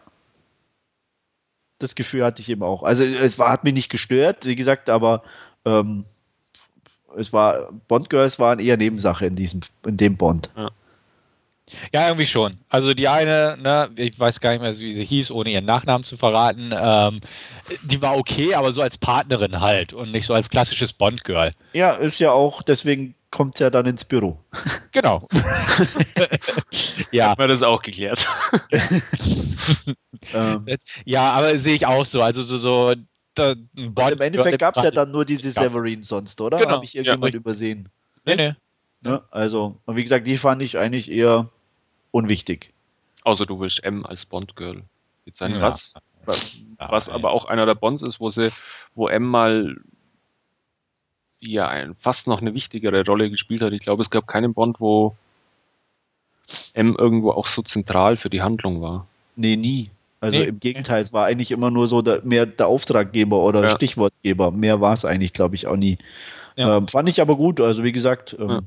Das Gefühl hatte ich eben auch. Also es war, hat mich nicht gestört, wie gesagt, aber ähm, es war, Bond Girls waren eher Nebensache in diesem, in dem Bond. Ja. Ja, irgendwie schon. Also die eine, ne, ich weiß gar nicht mehr, wie sie hieß, ohne ihren Nachnamen zu verraten, ähm, die war okay, aber so als Partnerin halt und nicht so als klassisches Bond-Girl. Ja, ist ja auch, deswegen kommt es ja dann ins Büro. Genau. ja. Haben wir das auch geklärt. Ähm, Ja, aber sehe ich auch so. Also so, so da, ein und Im Endeffekt gab es ja dann nur diese. Severin sonst, oder? Genau. Habe ich irgendjemand Ja. übersehen? Nee, nee. Ne? Also, und wie gesagt, die fand ich eigentlich eher unwichtig. Außer du willst M als Bond-Girl mit seinem Ja. was, was Ja, aber auch einer der Bonds ist, wo sie, wo M mal ja ein, fast noch eine wichtigere Rolle gespielt hat. Ich glaube, es gab keinen Bond, wo M irgendwo auch so zentral für die Handlung war. Nee, nie. Also Nee. im Gegenteil, es war eigentlich immer nur so der, mehr der Auftraggeber oder Ja. Stichwortgeber. Mehr war es eigentlich, glaube ich, auch nie. Ja. Ähm, fand ich aber gut. Also wie gesagt, ähm, Ja.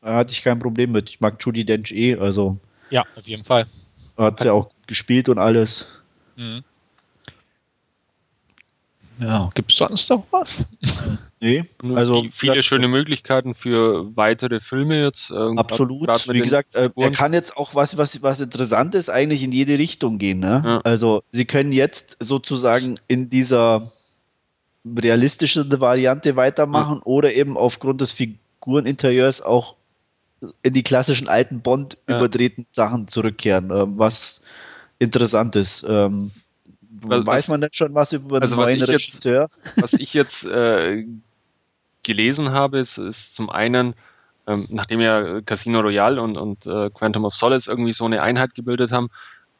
da hatte ich kein Problem mit. Ich mag Judy Dench eh. Also Ja, auf jeden Fall. hat sie auch gespielt und alles. Mhm. Ja, gibt es sonst noch was? Nee, also viel- viele schöne Möglichkeiten für weitere Filme jetzt. ähm, Absolut. grad- grad mit Wie gesagt, äh, er Figuren. kann jetzt auch was, was, was interessant ist, eigentlich in jede Richtung gehen. Ne? Ja. Also sie können jetzt sozusagen in dieser realistischen Variante weitermachen oder eben aufgrund des Figureninterieurs auch in die klassischen alten Bond Ja. überdrehten Sachen zurückkehren, äh, was interessant ist. Ähm, Was- weiß was- man denn schon was über den also was neuen ich jetzt- Regisseur? Was ich jetzt äh, gelesen habe, ist, ist zum einen, ähm, nachdem ja Casino Royale und, und äh, Quantum of Solace irgendwie so eine Einheit gebildet haben,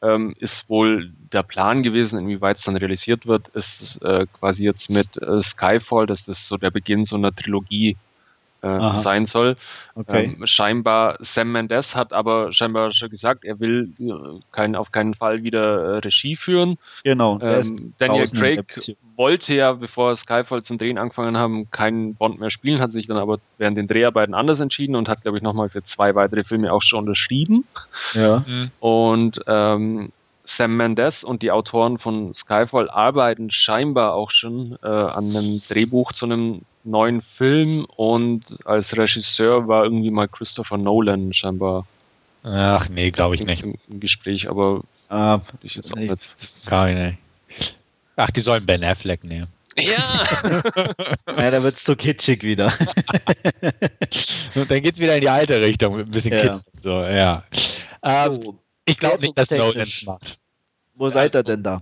ähm, ist wohl der Plan gewesen, inwieweit es dann realisiert wird, ist äh, quasi jetzt mit äh, Skyfall, dass das so der Beginn so einer Trilogie äh, Aha. sein soll. Okay. Ähm, scheinbar, Sam Mendes hat aber scheinbar schon gesagt, er will äh, kein, auf keinen Fall wieder äh, Regie führen. genau. Ähm, Daniel Craig wollte ja, bevor Skyfall zum Drehen angefangen haben, keinen Bond mehr spielen, hat sich dann aber während den Dreharbeiten anders entschieden und hat, glaube ich, nochmal für zwei weitere Filme auch schon unterschrieben. ja. Mhm. Und ähm, Sam Mendes und die Autoren von Skyfall arbeiten scheinbar auch schon äh, an einem Drehbuch zu einem neuen Film und als Regisseur war irgendwie mal Christopher Nolan scheinbar Ach nee, glaube ich im, nicht. im, im Gespräch, aber Ah, ich jetzt auch nicht. nicht. Ach, die sollen Ben Affleck nehmen. Ja! ja, da wird es so kitschig wieder. Und dann geht es wieder in die alte Richtung mit ein bisschen Ja. Kitsch und so, ja. Ähm, So, ich glaube nicht, dass Nolan es macht. Wo seid ihr denn da?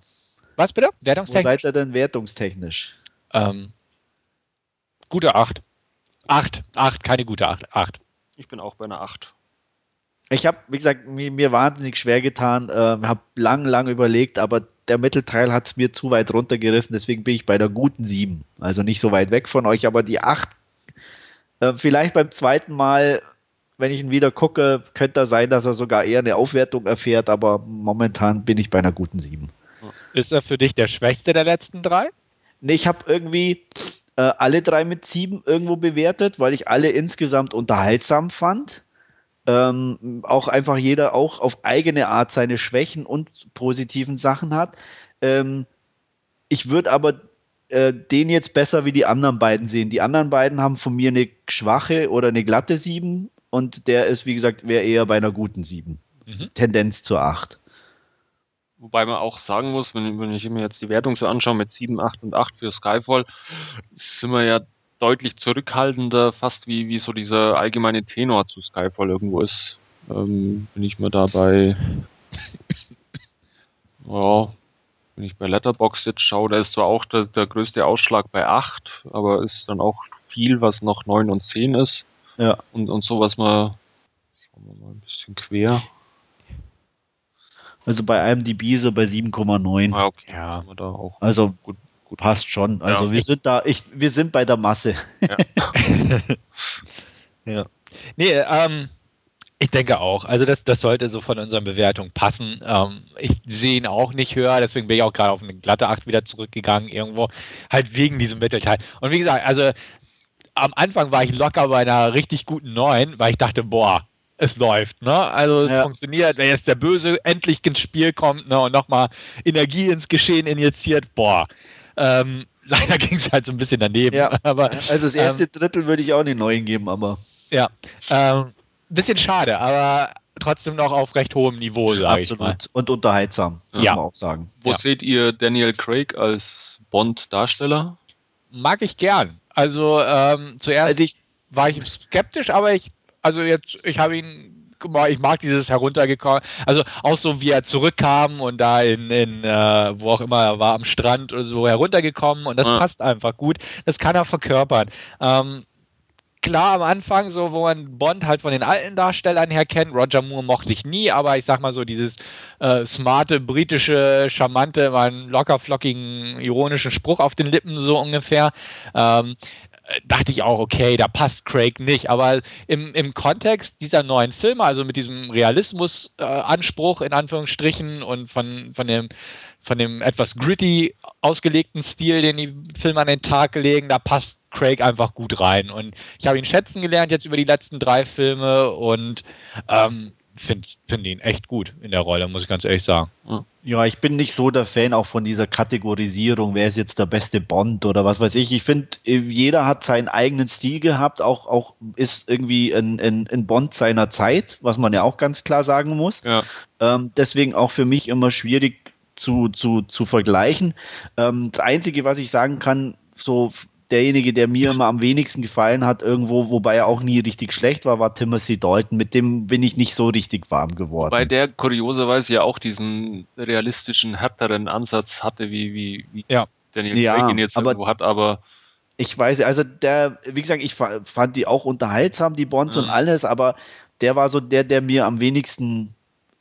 Was bitte? Wo Wertungstechnisch? seid ihr denn wertungstechnisch? Ähm, gute 8. 8, 8, keine gute 8. 8. Ich bin auch bei einer 8. Ich habe, wie gesagt, mir, mir wahnsinnig schwer getan, ähm, habe lang, lang überlegt, aber der Mittelteil hat es mir zu weit runtergerissen, deswegen bin ich bei der guten 7. Also nicht so weit weg von euch, aber die 8, äh, vielleicht beim zweiten Mal, wenn ich ihn wieder gucke, könnte er sein, dass er sogar eher eine Aufwertung erfährt, aber momentan bin ich bei einer guten 7. Ist er für dich der schwächste der letzten drei? Nee, ich habe irgendwie äh, alle drei mit sieben irgendwo bewertet, weil ich alle insgesamt unterhaltsam fand. Ähm, auch einfach jeder auch auf eigene Art seine Schwächen und positiven Sachen hat. Ähm, ich würde aber äh, den jetzt besser wie die anderen beiden sehen. Die anderen beiden haben von mir eine schwache oder eine glatte sieben und der ist, wie gesagt, wäre eher bei einer guten sieben. Mhm. Tendenz zur acht. Wobei man auch sagen muss, wenn, wenn ich mir jetzt die Wertung so anschaue mit 7, 8 und 8 für Skyfall, sind wir ja deutlich zurückhaltender, fast wie, wie so dieser allgemeine Tenor zu Skyfall irgendwo ist. Ähm, bin ich mir dabei, ja, wenn ich bei Letterbox jetzt schaue, da ist zwar auch der, der größte Ausschlag bei 8, aber ist dann auch viel, was noch 9 und 10 ist. Ja. Und, und so, was man, schauen wir mal ein bisschen quer. Also bei IMDb ist er bei 7,9. Ah, okay, Ja. da auch Also gut, gut. passt schon. Also Ja. wir sind da, ich, wir sind bei der Masse. Nee, ähm, ich denke auch. Also das, das sollte so von unseren Bewertungen passen. Ähm, ich sehe ihn auch nicht höher, deswegen bin ich auch gerade auf eine glatte 8 wieder zurückgegangen irgendwo. Halt wegen diesem Mittelteil. Und wie gesagt, also am Anfang war ich locker bei einer richtig guten 9, weil ich dachte, boah, es läuft, ne? Also es Ja. funktioniert, wenn jetzt der Böse endlich ins Spiel kommt, ne, und nochmal Energie ins Geschehen injiziert, boah. Ähm, leider ging es halt so ein bisschen daneben. Ja. Aber Also das erste Drittel würde ich auch eine 9 geben, aber ja, ähm, bisschen schade, aber trotzdem noch auf recht hohem Niveau, sage ich mal. Absolut. Und unterhaltsam, muss Ja. man auch sagen. Wo Ja. seht ihr Daniel Craig als Bond-Darsteller? Mag ich gern. Also ähm, zuerst Also ich, war ich skeptisch, aber ich, also jetzt, ich habe ihn, guck mal, ich mag dieses heruntergekommen, also auch so wie er zurückkam und da in, in äh, wo auch immer er war, am Strand oder so heruntergekommen und das Ja. passt einfach gut. Das kann er verkörpern. Ähm, klar am Anfang, so wo man Bond halt von den alten Darstellern her kennt, Roger Moore mochte ich nie, aber ich sag mal so dieses äh, smarte, britische, charmante, mal einen locker flockigen, ironischen Spruch auf den Lippen so ungefähr. Ähm, äh, dachte ich auch, okay, da passt Craig nicht. Aber im, im Kontext dieser neuen Filme, also mit diesem Realismus-Anspruch in Anführungsstrichen und von, von, dem, von dem etwas gritty ausgelegten Stil, den die Filme an den Tag legen, da passt Craig einfach gut rein. Und ich habe ihn schätzen gelernt jetzt über die letzten drei Filme und ähm, finde find ihn echt gut in der Rolle, muss ich ganz ehrlich sagen. ja, ich bin nicht so der Fan auch von dieser Kategorisierung, wer ist jetzt der beste Bond oder was weiß ich. Ich finde, jeder hat seinen eigenen Stil gehabt, auch, auch ist irgendwie ein, ein, ein Bond seiner Zeit, was man ja auch ganz klar sagen muss. Ja. Ähm, deswegen auch für mich immer schwierig zu, zu, zu vergleichen. Ähm, das Einzige, was ich sagen kann, so derjenige, der mir immer am wenigsten gefallen hat, irgendwo, wobei er auch nie richtig schlecht war, war Timothy Dalton. Mit dem bin ich nicht so richtig warm geworden. Wobei der kurioserweise ja auch diesen realistischen, härteren Ansatz hatte, wie, wie, wie Ja. Daniel Ja, Craig ihn jetzt aber- irgendwo hat, aber Ich weiß, also der, wie gesagt, ich fa- fand die auch unterhaltsam, die Bonds und Mhm. alles, aber der war so der, der mir am wenigsten,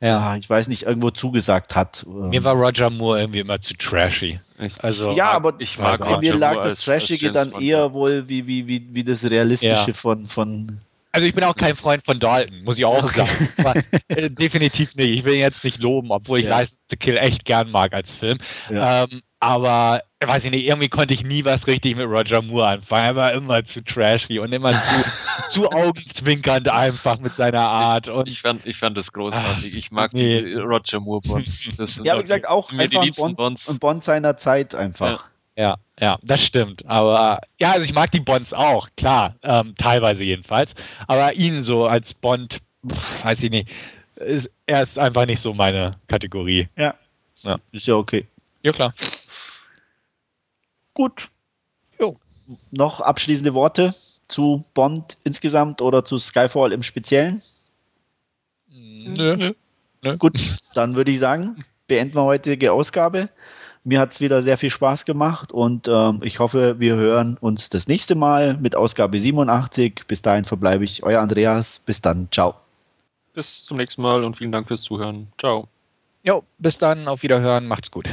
ja, ich weiß nicht, irgendwo zugesagt hat. Mir war Roger Moore irgendwie immer zu trashy. Also, ja, aber ich mag bei mir lag Moore das als- als Trashige dann eher wohl wie, wie, wie, wie das Realistische Ja. von, von. Also ich bin auch kein Freund von Dalton, muss ich auch Okay. sagen. Aber, äh, definitiv nicht. Ich will ihn jetzt nicht loben, obwohl ich Ja. License to Kill echt gern mag als Film. Ja. Ähm, aber weiß ich nicht, irgendwie konnte ich nie was richtig mit Roger Moore anfangen. Er war immer zu trashy und immer zu, zu augenzwinkernd einfach mit seiner Art. Und Ich fand, ich fand das großartig. Ich mag Nee. diese Roger Moore Bonds. Das sind Ja, wie gesagt, auch mir die liebsten Bond, Bonds. ein Bond seiner Zeit einfach. Ja, ja, das stimmt. Aber ja, also ich mag die Bonds auch, klar, ähm, teilweise jedenfalls. Aber ihn so als Bond, pff, weiß ich nicht, ist, er ist einfach nicht so meine Kategorie. Ist ja okay. Ja, klar. Gut. Jo. Noch abschließende Worte zu Bond insgesamt oder zu Skyfall im Speziellen? Nö. Gut, dann würde ich sagen, beenden wir heutige Ausgabe. Mir hat es wieder sehr viel Spaß gemacht und ähm, ich hoffe, wir hören uns das nächste Mal mit Ausgabe 87. Bis dahin verbleibe ich, euer Andreas. Bis dann, ciao. Bis zum nächsten Mal und vielen Dank fürs Zuhören. Ciao. Jo, bis dann, auf Wiederhören, macht's gut.